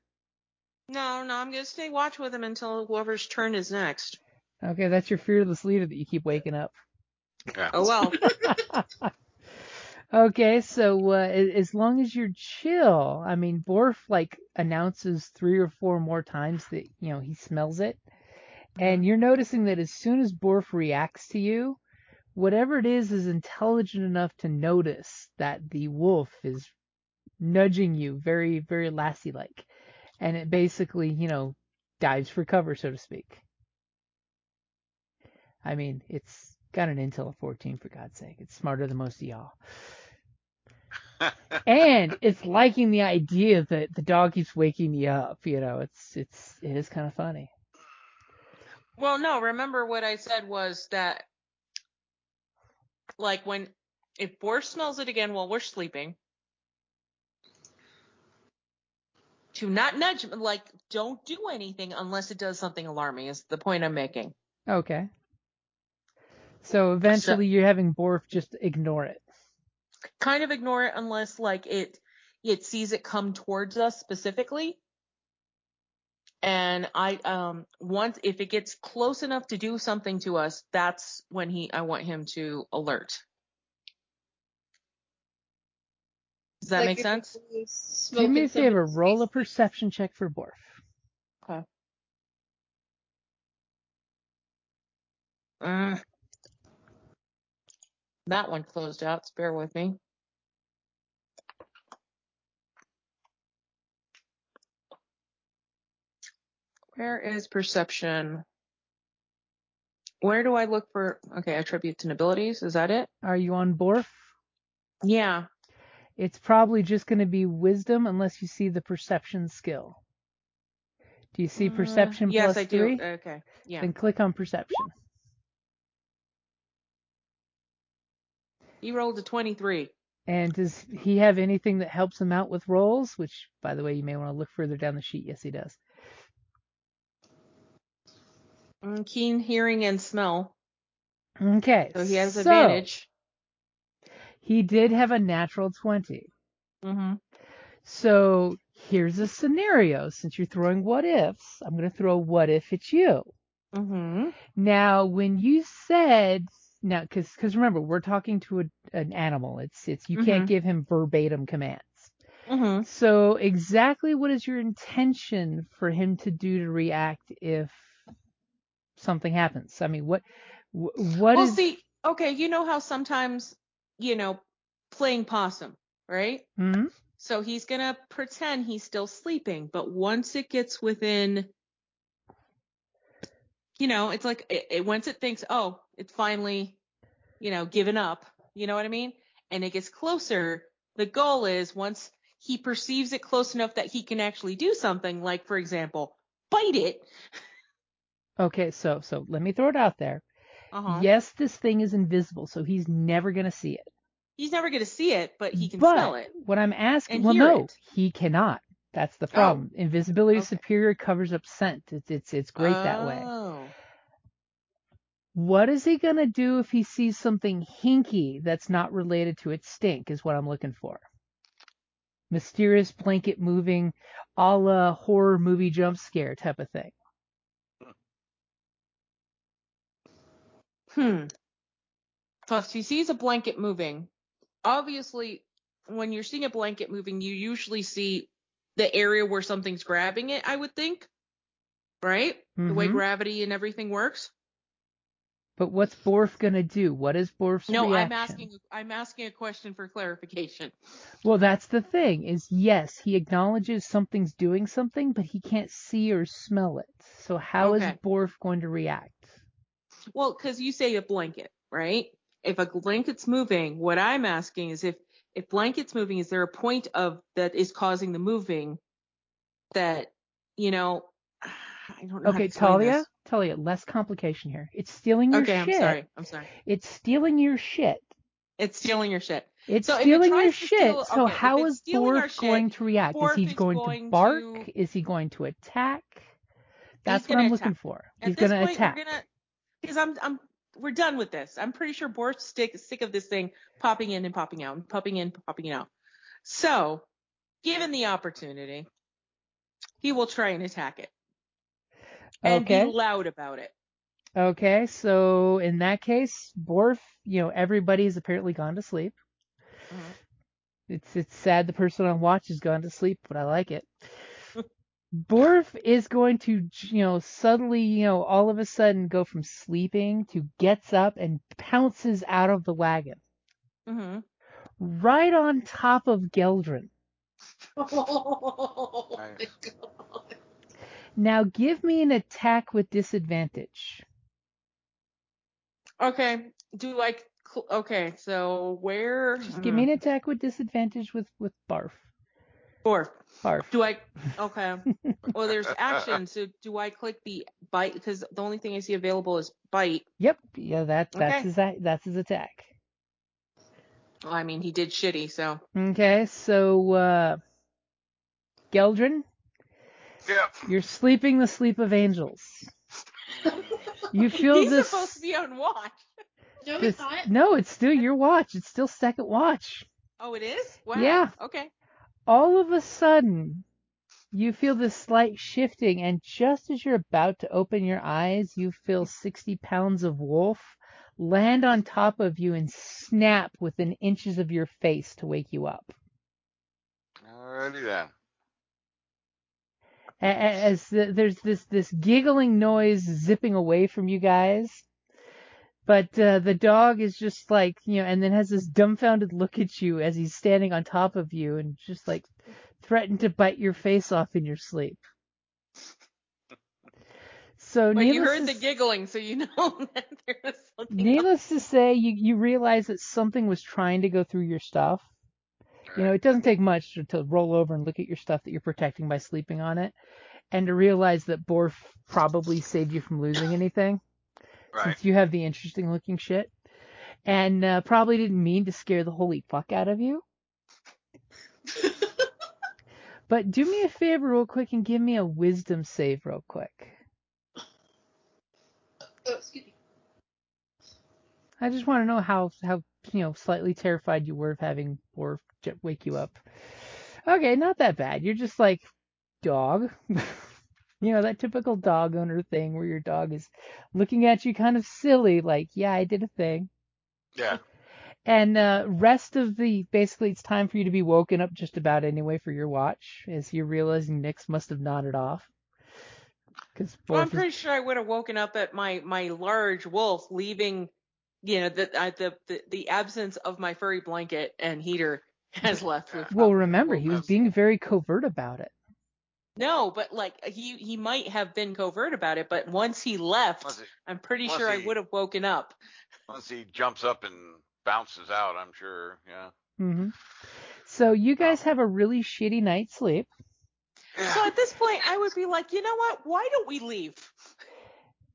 No, no, I'm gonna stay watch with him until whoever's turn is next. Okay, that's your fearless leader that you keep waking up. Yeah. Oh well. [laughs] okay, so uh, as long as you're chill, I mean, Borf like announces three or four more times that you know he smells it, and you're noticing that as soon as Borf reacts to you, whatever it is is intelligent enough to notice that the wolf is nudging you very, very lassie like, and it basically you know dives for cover, so to speak. I mean, it's Got an Intel 14 for God's sake. It's smarter than most of y'all. [laughs] and it's liking the idea that the dog keeps waking me up. You know, it's it's it is kind of funny. Well, no, remember what I said was that, like, when, if Borf smells it again while we're sleeping, to not nudge, like, don't do anything unless it does something alarming, is the point I'm making. Okay. So eventually you're having Borf just ignore it. Kind of ignore it unless, like, it, it sees it come towards us specifically. And I, um, once, if it gets close enough to do something to us, that's when he, I want him to alert. Does that Like make if sense? you Do smoke me in a favor, roll a perception check for Borf. Okay. Uh, that one closed out. so Bear with me. Where is perception? Where do I look for? Okay, attributes and abilities. Is that it? Are you on Borf? Yeah. It's probably just going to be wisdom unless you see the perception skill. Do you see Uh, perception yes, plus I do. Okay. Yeah. Then click on perception. He rolled a 23. And does he have anything that helps him out with rolls? Which, by the way, you may want to look further down the sheet. Yes, he does. Mm, keen hearing and smell. Okay. So he has so advantage. He did have a natural 20. Mm-hmm. So here's a scenario. Since you're throwing what ifs, I'm going to throw a what if it's you. Mm-hmm. Now, when you said now, because because remember, we're talking to a, an animal. It's it's you can't Mhm. give him verbatim commands. Mm-hmm. So exactly what is your intention for him to do to react if something happens? I mean, what wh- what well, is- see, okay, you know how sometimes, you know, playing possum, right? Hmm? So he's gonna pretend he's still sleeping, but once it gets within, you know, it's like it, it, once it thinks, oh, it's finally, you know, given up. You know what I mean? And it gets closer. The goal is once he perceives it close enough that he can actually do something, like for example, bite it. Okay, so so let me throw it out there. Uh-huh. Yes, this thing is invisible, so he's never gonna see it. He's never gonna see it, but he can but smell it. what I'm asking, well, no, it. he cannot. That's the problem. Invisibility okay. superior covers up scent. It's it's it's great that way. Oh. What is he gonna do if he sees something hinky that's not related to its stink? Is what I'm looking for. Mysterious blanket moving, a la horror movie jump scare type of thing. Hmm. So he sees a blanket moving, obviously, when you're seeing a blanket moving, you usually see the area where something's grabbing it, I would think. Right? The way Mhm. gravity and everything works. But what's Borf gonna do? What is Borf's No, reaction? No, I'm asking I'm asking a question for clarification. Well, that's the thing. Is yes, he acknowledges something's doing something, but he can't see or smell it. So how is Okay. Borf going to react? Well, because you say a blanket, right? If a blanket's moving, what I'm asking is if if blanket's moving, is there a point of that is causing the moving that you know? [sighs] I don't know. how to Okay, Talia. Talia, less complication here. It's stealing your Okay, shit. I'm sorry. I'm sorry. It's stealing your shit. It's stealing your shit. It's So stealing your shit. steal- so okay, how is Borf going to react? is Borf he is going, going to bark? to- Is he going to attack? That's what I'm looking for. He's going to attack. gonna because I'm I'm we're done with this. I'm pretty sure Borf's sick sick of this thing popping in and popping out and popping in, popping out. So, given the opportunity, he will try and attack it and Okay. be loud about it. Okay, so in that case, Borf, you know, everybody's apparently gone to sleep. Mhm. It's it's sad the person on watch has gone to sleep, but I like it. Borf is going to, you know, suddenly, you know, all of a sudden go from sleeping to gets up and pounces out of the wagon, hmm right on top of Geldrin. [laughs] Oh my Nice. God. Now give me an attack with disadvantage. Okay, do like okay, so where? Just give me an attack with disadvantage with with Borf. Four. Borf. Do I? Okay. well, there's action. So do I click the bite? Because the only thing I see available is bite. Yep. Yeah, that that's Okay. his that's his attack. Well, I mean, he did shitty, so. Okay, so uh Geldrin, Yep. you're sleeping the sleep of angels. You [laughs] feel this He's this, supposed to be on watch. No, this it's not. No, it's still your watch. It's still second watch. Oh, it is. Wow. Yeah. Okay. All of a sudden, you feel this slight shifting, and just as you're about to open your eyes, you feel 60 pounds of wolf land on top of you and snap within inches of your face to wake you up. Alrighty then. As the, there's this this giggling noise zipping away from you guys, but uh, the dog is just like you know, and then has this dumbfounded look at you as he's standing on top of you and just like threatened to bite your face off in your sleep. So But you heard to the giggling, so you [laughs] know that there was something. Needless to say, you, you realize that something was trying to go through your stuff. You know, it doesn't take much to, to roll over and look at your stuff that you're protecting by sleeping on it, and to realize that Borf probably saved you from losing anything, Right. since you have the interesting looking shit, and uh, probably didn't mean to scare the holy fuck out of you. [laughs] But do me a favor real quick and give me a wisdom save real quick. Oh, excuse me. I just want to know how how you know slightly terrified you were of having or wake you up. Okay, not that bad. You're just like dog. [laughs] you know that typical dog owner thing where your dog is looking at you kind of silly, like yeah, I did a thing. Yeah. And uh, rest of the basically it's time for you to be woken up just about anyway for your watch, as you're realizing Nix must have nodded off. Because Well, I'm pretty sure I would have woken up at my my large wolf leaving, you know, the uh, the, the the absence of my furry blanket and heater [laughs] has left with. well, remember he was being very covert about it. No, but like he he might have been covert about it, but once he left, Once, he, I'm pretty once sure I would have woken up. once he jumps up and bounces out, I'm sure. Yeah. hmm So you guys have a really shitty night's sleep. So at this point, I would be like, you know what? Why don't we leave?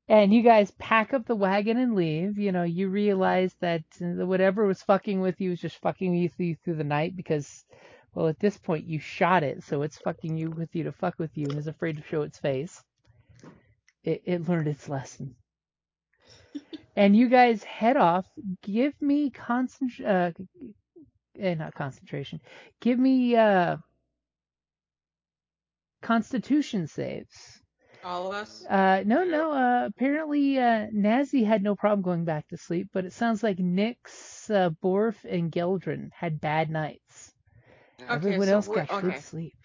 and you guys pack up the wagon and leave. You know, you realize that uh, whatever was fucking with you was just fucking with you through the night because, well, at this point you shot it, so it's fucking you with you to fuck with you and is afraid to show its face. It, it learned its lesson. [laughs] and you guys head off. Give me concentration. Uh, eh, not concentration. Give me uh, constitution saves. All of us. Uh, no, no. Uh, apparently, uh, Nazi had no problem going back to sleep, but it sounds like Nix, uh, Borf, and Geldrin had bad nights. Okay, Everyone so else we're- got good sleep.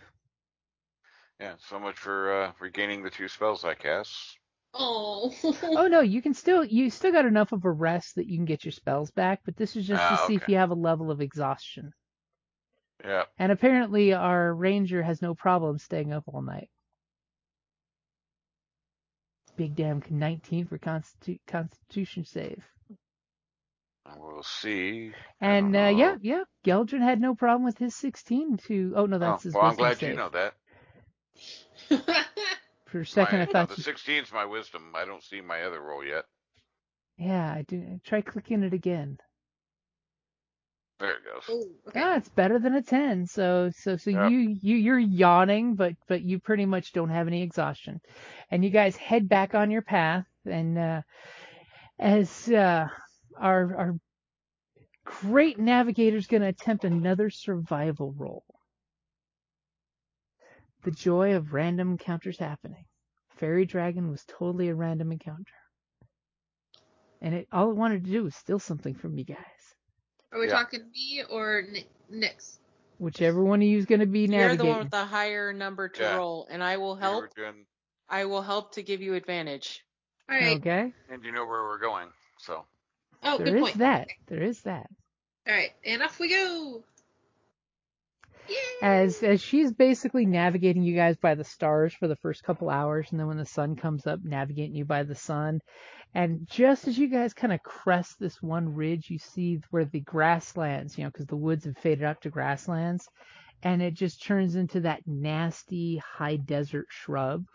Yeah. So much for uh, regaining the two spells I cast. Oh. Oh no, you can [laughs] still you still got enough of a rest that you can get your spells back, but this is just to Ah, see if you have a level of exhaustion. Yeah. And apparently, our ranger has no problem staying up all night. Big damn 19 for constitu- constitution save. We'll see. And uh, yeah, yeah, Geldrin had no problem with his 16 to. Oh no, that's oh, his well, I'm glad save. you know that. [laughs] For a second, my, I thought. no, the you- 16's my wisdom. I don't see my other roll yet. Yeah, I do. Try clicking it again. There it goes. oh, okay. Ah, it's better than a 10. So, so, so Yep. you, you, you're yawning, but, but you pretty much don't have any exhaustion. And you guys head back on your path, and uh, as uh, our our great is going to attempt another survival roll. The joy of random encounters happening. Fairy Dragon was totally a random encounter. And it all it wanted to do was steal something from you guys. Are we Yeah. talking me or Ni- Nix? Whichever one of you is going to be navigating. You're the one with the higher number to Yeah. roll, and I will help. were doing, I will help to give you advantage. All right. Okay. and you know where we're going. So Oh, There good is point. that. Okay. There is that. All right, and off we go. as as she's basically navigating you guys by the stars for the first couple hours, and then when the sun comes up, navigating you by the sun. And just as you guys kind of crest this one ridge, you see where the grasslands, you know, because the woods have faded out to grasslands, and it just turns into that nasty high desert shrub,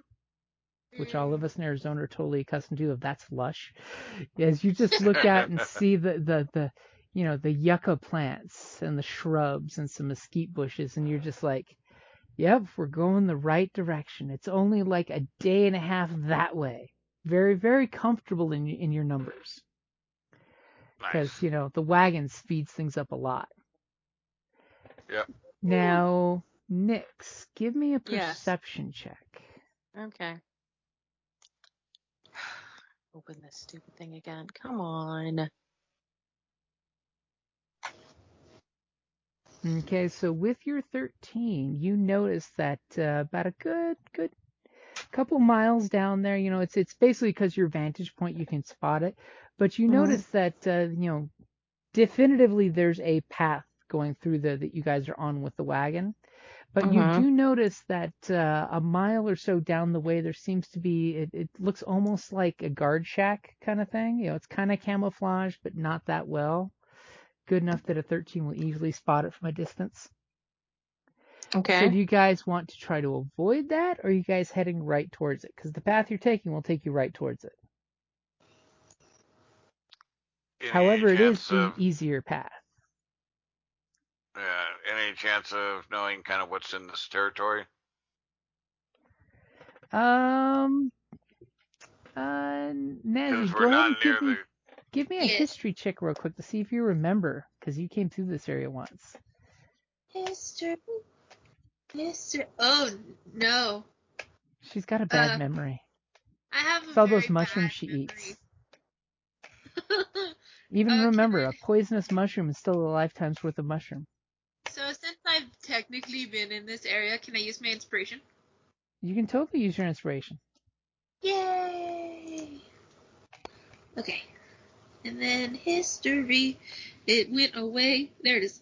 which all of mm. us in Arizona are totally accustomed to. if that's lush. [laughs] As you just look out and see the the the you know the yucca plants and the shrubs and some mesquite bushes, and you're just like, "Yep, we're going the right direction. It's only like a day and a half that way." Very very comfortable in in your numbers because Nice. you know the wagon speeds things up a lot. Yep. Now, Nix, give me a Yes. perception check. Okay. Open this stupid thing again. Come on. Okay, so with your 13, you notice that uh, about a good good couple miles down there, you know, it's it's basically because your vantage point you can spot it, but you Mhm. notice that uh, you know definitively there's a path going through there that you guys are on with the wagon. But you Mhm. do notice that uh, a mile or so down the way, there seems to be, it, it looks almost like a guard shack kind of thing. You know, it's kind of camouflaged, but not that well. Good enough that a 13 will easily spot it from a distance. Okay. So do you guys want to try to avoid that, or are you guys heading right towards it? Because the path you're taking will take you right towards it. Any However, it is the easier path. Uh, any chance of knowing kind of what's in this territory? Um, uh, Nazi, Because go ahead and give me the. give me a Yeah. history check real quick to see if you remember, because you came through this area once. History. History. Oh no, She's got a bad Uh, memory. I have. A It's all those mushrooms she memory. eats. Even [laughs] Uh, remember, a poisonous mushroom is still a lifetime's worth of mushroom. So since I've technically been in this area, can I use my inspiration? You can totally use your inspiration. Yay! Okay. And then history. It went away. There it is.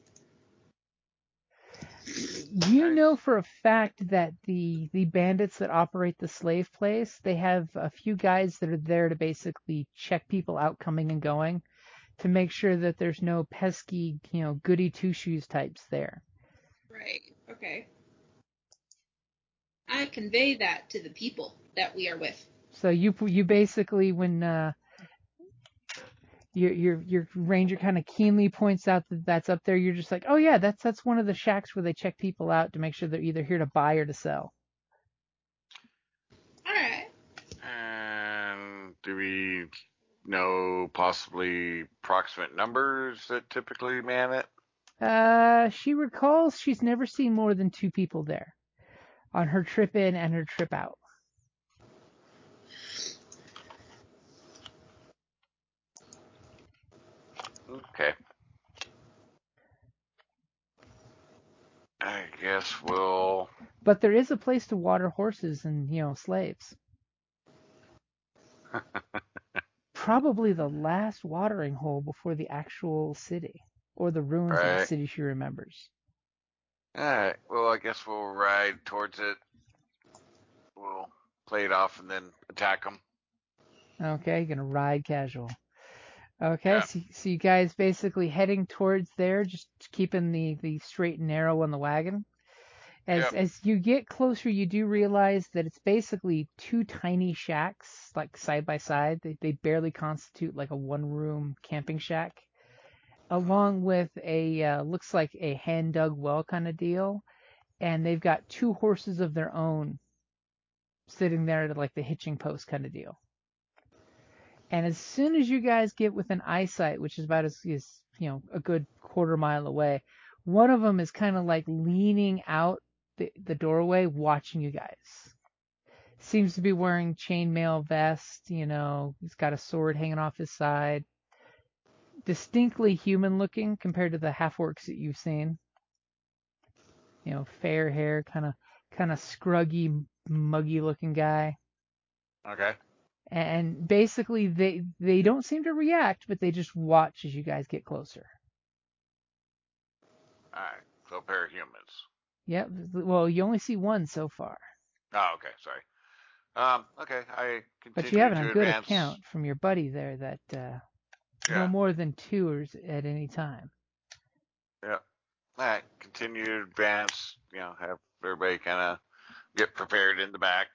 You know for a fact that the the bandits that operate the slave place, they have a few guys that are there to basically check people out coming and going to make sure that there's no pesky, you know, goody two shoes types there. Right. Okay. I convey that to the people that we are with. So you you basically when uh your your your ranger kind of keenly points out that that's up there, you're just like, "Oh yeah, that's that's one of the shacks where they check people out to make sure they're either here to buy or to sell." All right. And do we know possibly approximate numbers that typically man it? Uh, she recalls she's never seen more than two people there on her trip in and her trip out. Okay. I guess we'll. But there is a place to water horses and, you know, slaves. [laughs] Probably the last watering hole before the actual city or the ruins of the city she remembers. Alright, well, I guess we'll ride towards it. We'll play it off and then attack them. Okay, you're gonna ride casual. Okay, Yeah. so, so you guys basically heading towards there, just keeping the, the straight and narrow on the wagon. As Yep. as you get closer, you do realize that it's basically two tiny shacks, like side by side. They they barely constitute like a one room camping shack, along with a uh, looks like a hand dug well kind of deal, and they've got two horses of their own sitting there at like the hitching post kind of deal. And as soon as you guys get within eyesight, which is about as, as you know a good quarter mile away, one of them is kind of like leaning out the, the doorway, watching you guys. Seems to be wearing chainmail vest. You know, he's got a sword hanging off his side. Distinctly human looking compared to the half orcs that you've seen. You know, fair hair, kind of kind of scruggy, muggy looking guy Okay. and basically they they don't seem to react, but they just watch as you guys get closer. Alright, so a pair of humans. Yep. Well, you only see one so far, Oh, okay. Sorry. Um, okay. I continue but you have a good advance. account from your buddy there that uh, Yeah. no more than two at any time. Yeah. All right. Continue to advance. You know, have everybody kind of get prepared in the back.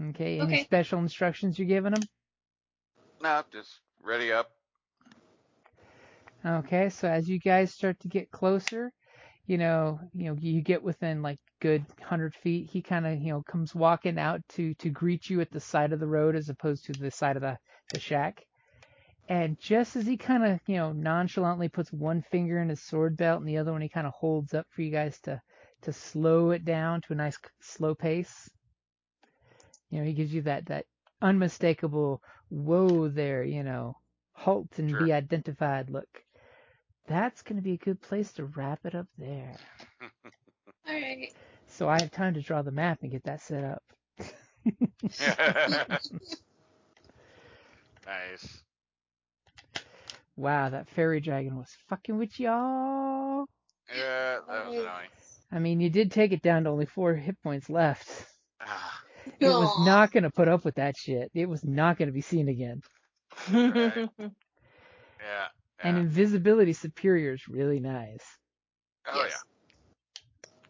Okay. Any Okay. special instructions you're giving them? No, just ready up. Okay, so as you guys start to get closer, you know, you know, you get within like good hundred feet. He kind of, you know, comes walking out to to greet you at the side of the road as opposed to the side of the the shack. And just as he kind of, you know, nonchalantly puts one finger in his sword belt and the other one he kind of holds up for you guys to to slow it down to a nice slow pace. You know, he gives you that that unmistakable whoa there, you know, halt and Sure. be identified look. That's going to be a good place to wrap it up there. [laughs] All right. So I have time to draw the map and get that set up. [laughs] nice. Wow, that fairy dragon was fucking with y'all. Yeah, that was annoying. I mean, you did take it down to only four hit points left. Ah, It was not going to put up with that shit. It was not going to be seen again. Right. [laughs] yeah. And invisibility superior is really nice. Oh Yes. yeah.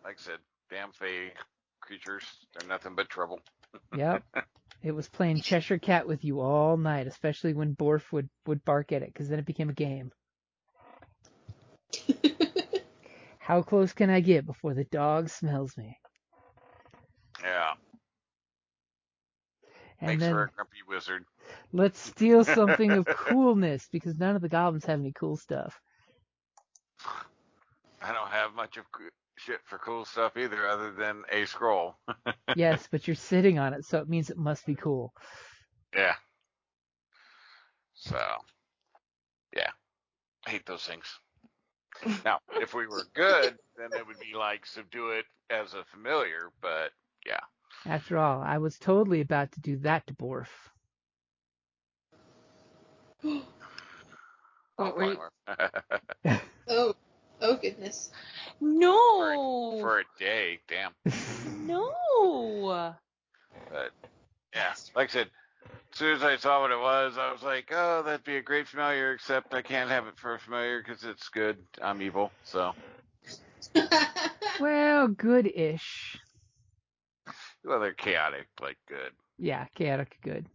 Like I said, damn fey creatures, they're nothing but trouble. Yep. [laughs] it was playing Cheshire Cat with you all night, especially when Borf would, would bark at it, because then it became a game. [laughs] How close can I get before the dog smells me? Yeah. And Makes then for a grumpy wizard. let's steal something of [laughs] coolness, because none of the goblins have any cool stuff. I don't have much of co- shit for cool stuff either, other than a scroll. [laughs] Yes, but you're sitting on it, so it means it must be cool. Yeah. So, yeah. I hate those things. Now, if we were good, then it would be like subdue it as a familiar, but yeah. After all, I was totally about to do that to Borf. [gasps] Oh, wait, I'll [laughs] wait. oh, oh goodness. No. For a day, damn. no. But yeah, like I said, as soon as I saw what it was, I was like, oh, that'd be a great familiar, except I can't have it for a familiar because it's good. I'm evil, so. [laughs] well, good-ish. Well, they're chaotic, like good. Yeah, chaotic good.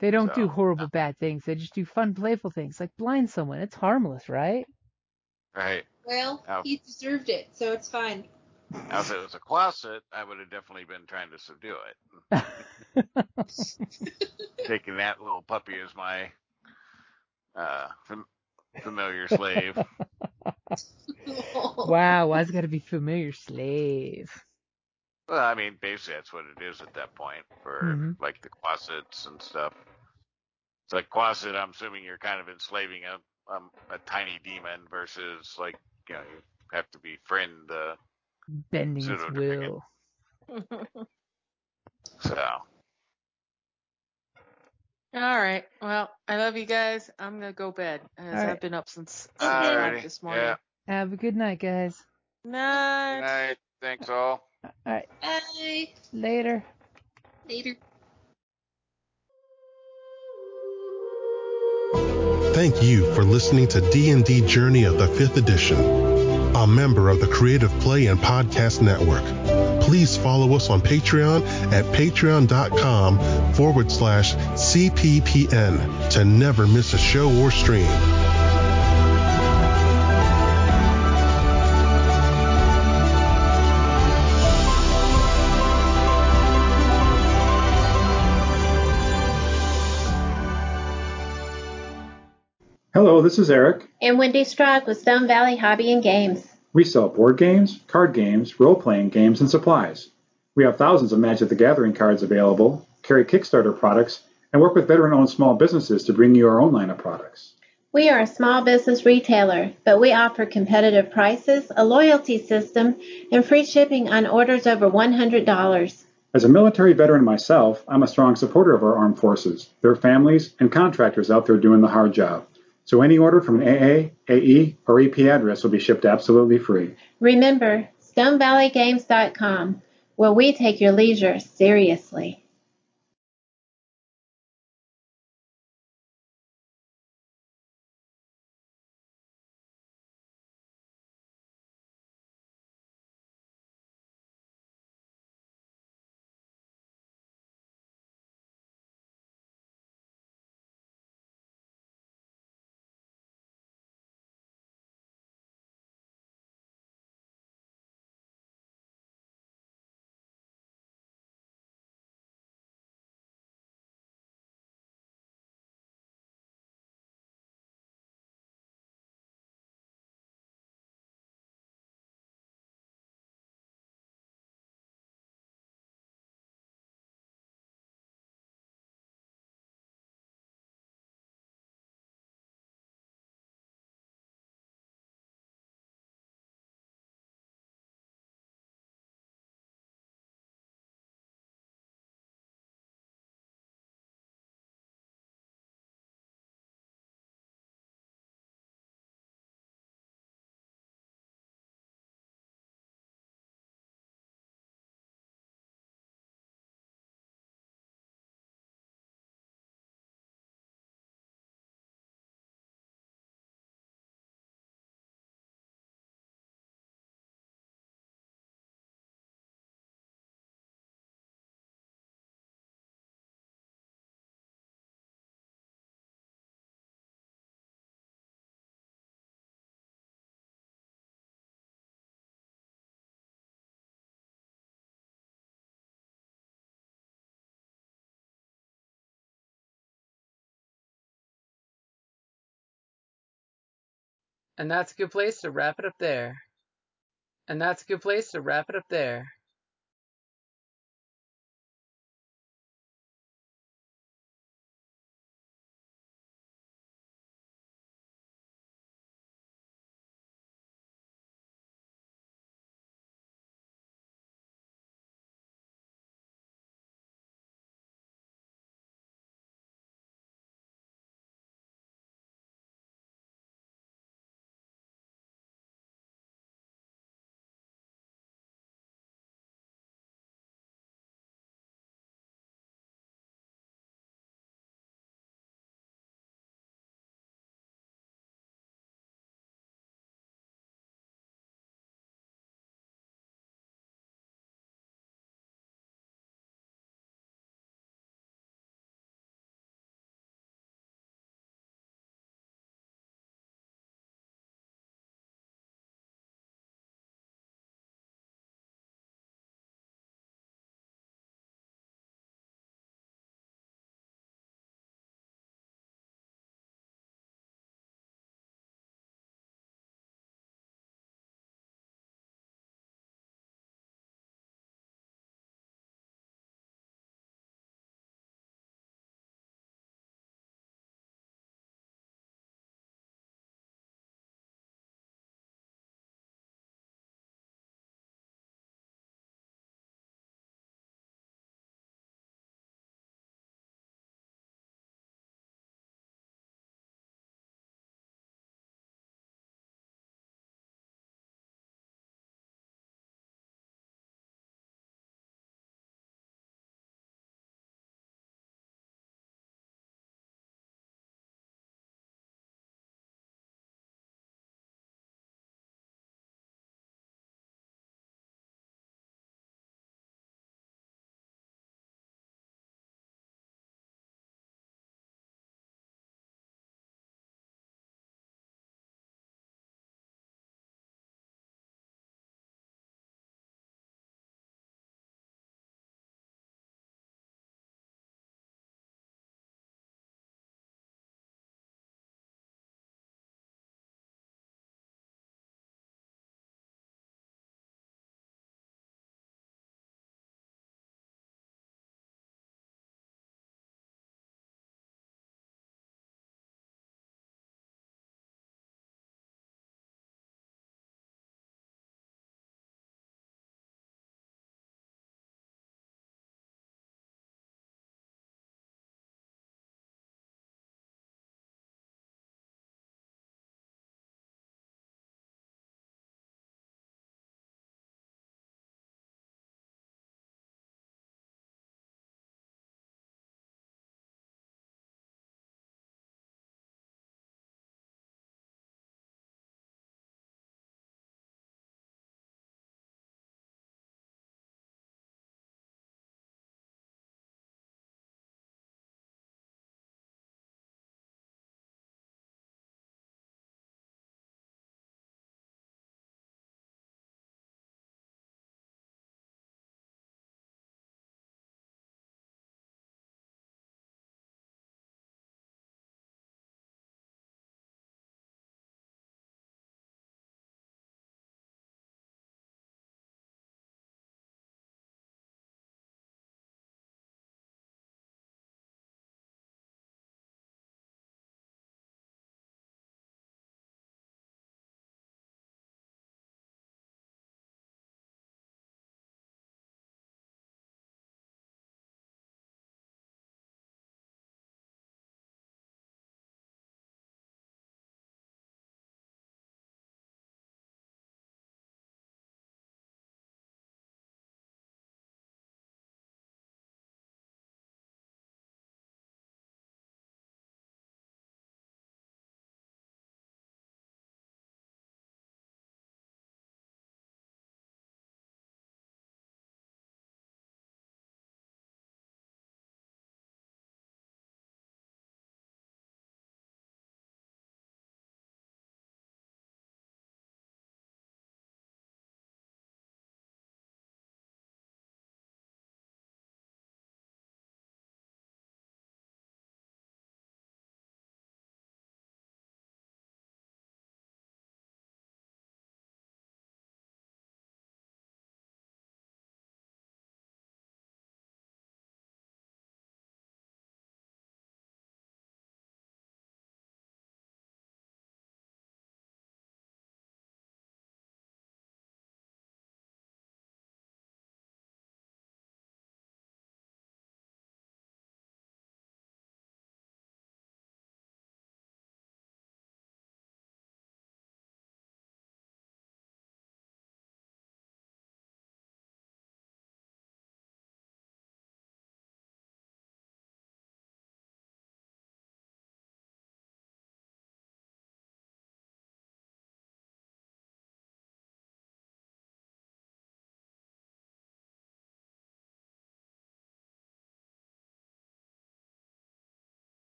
They don't do So, horrible bad things. They just do fun, playful things, like blind someone. It's harmless, right? Right. well, Ow. he deserved it, so it's fine. Now, if it was a quasit, I would have definitely been trying to subdue it. [laughs] Taking that little puppy as my uh, fam- familiar slave. [laughs] wow, why's it gotta be familiar slave? Well, I mean, basically that's what it is at that point for Mhm. like the quasits and stuff. It's like quasit. I'm assuming you're kind of enslaving a um, a tiny demon versus like you know you have to befriend the Bending its will. [laughs] so. All right. Well, I love you guys. I'm gonna go bed as All right. I've been up since six Okay. o'clock Alrighty. this morning. Yeah. Have a good night, guys. Night. Good night. Thanks all. Alright, Bye. later. Later. Thank you for listening to D&D Journey of the 5th Edition, a member of the Creative Play and Podcast Network. Please follow us on Patreon at patreon.com forward slash CPPN to never miss a show or stream. Hello, this is Eric. And Wendy Strog with Stone Valley Hobby and Games. We sell board games, card games, role playing games, and supplies. We have thousands of Magic the Gathering cards available, carry Kickstarter products, and work with veteran owned small businesses to bring you our own line of products. We are a small business retailer, but we offer competitive prices, a loyalty system, and free shipping on orders over $100. As a military veteran myself, I'm a strong supporter of our armed forces, their families, and contractors out there doing the hard job. So any order from AA, AE, or AP address will be shipped absolutely free. Remember, StoneValleyGames.com, where we take your leisure seriously. And that's a good place to wrap it up there.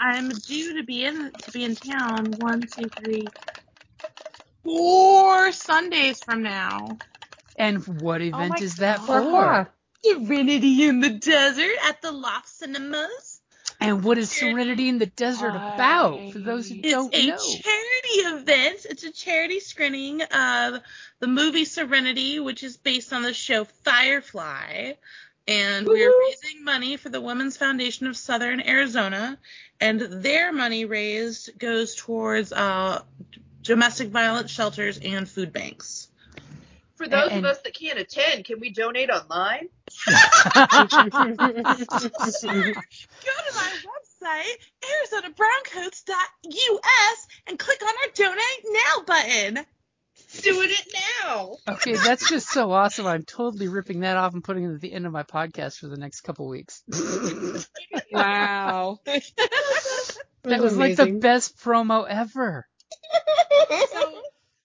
I'm due to be in to be in town one, two, three, four Sundays from now. And what oh event my is that God. for? Serenity in the Desert at the Loft Cinemas. And what is Serenity in the Desert about? For those who It's don't know, it's a charity event. It's a charity screening of the movie Serenity, which is based on the show Firefly. And we are raising money for the Women's Foundation of Southern Arizona. And their money raised goes towards uh, domestic violence shelters and food banks. For those And- of us that can't attend, can we donate online? [laughs] Go to my website, ArizonaBrowncoats.us, and click on our Donate Now button. Doing it now. Okay, that's just so awesome. I'm totally ripping that off and putting it at the end of my podcast for the next couple weeks. [laughs] Wow. That was like the best promo ever. [laughs]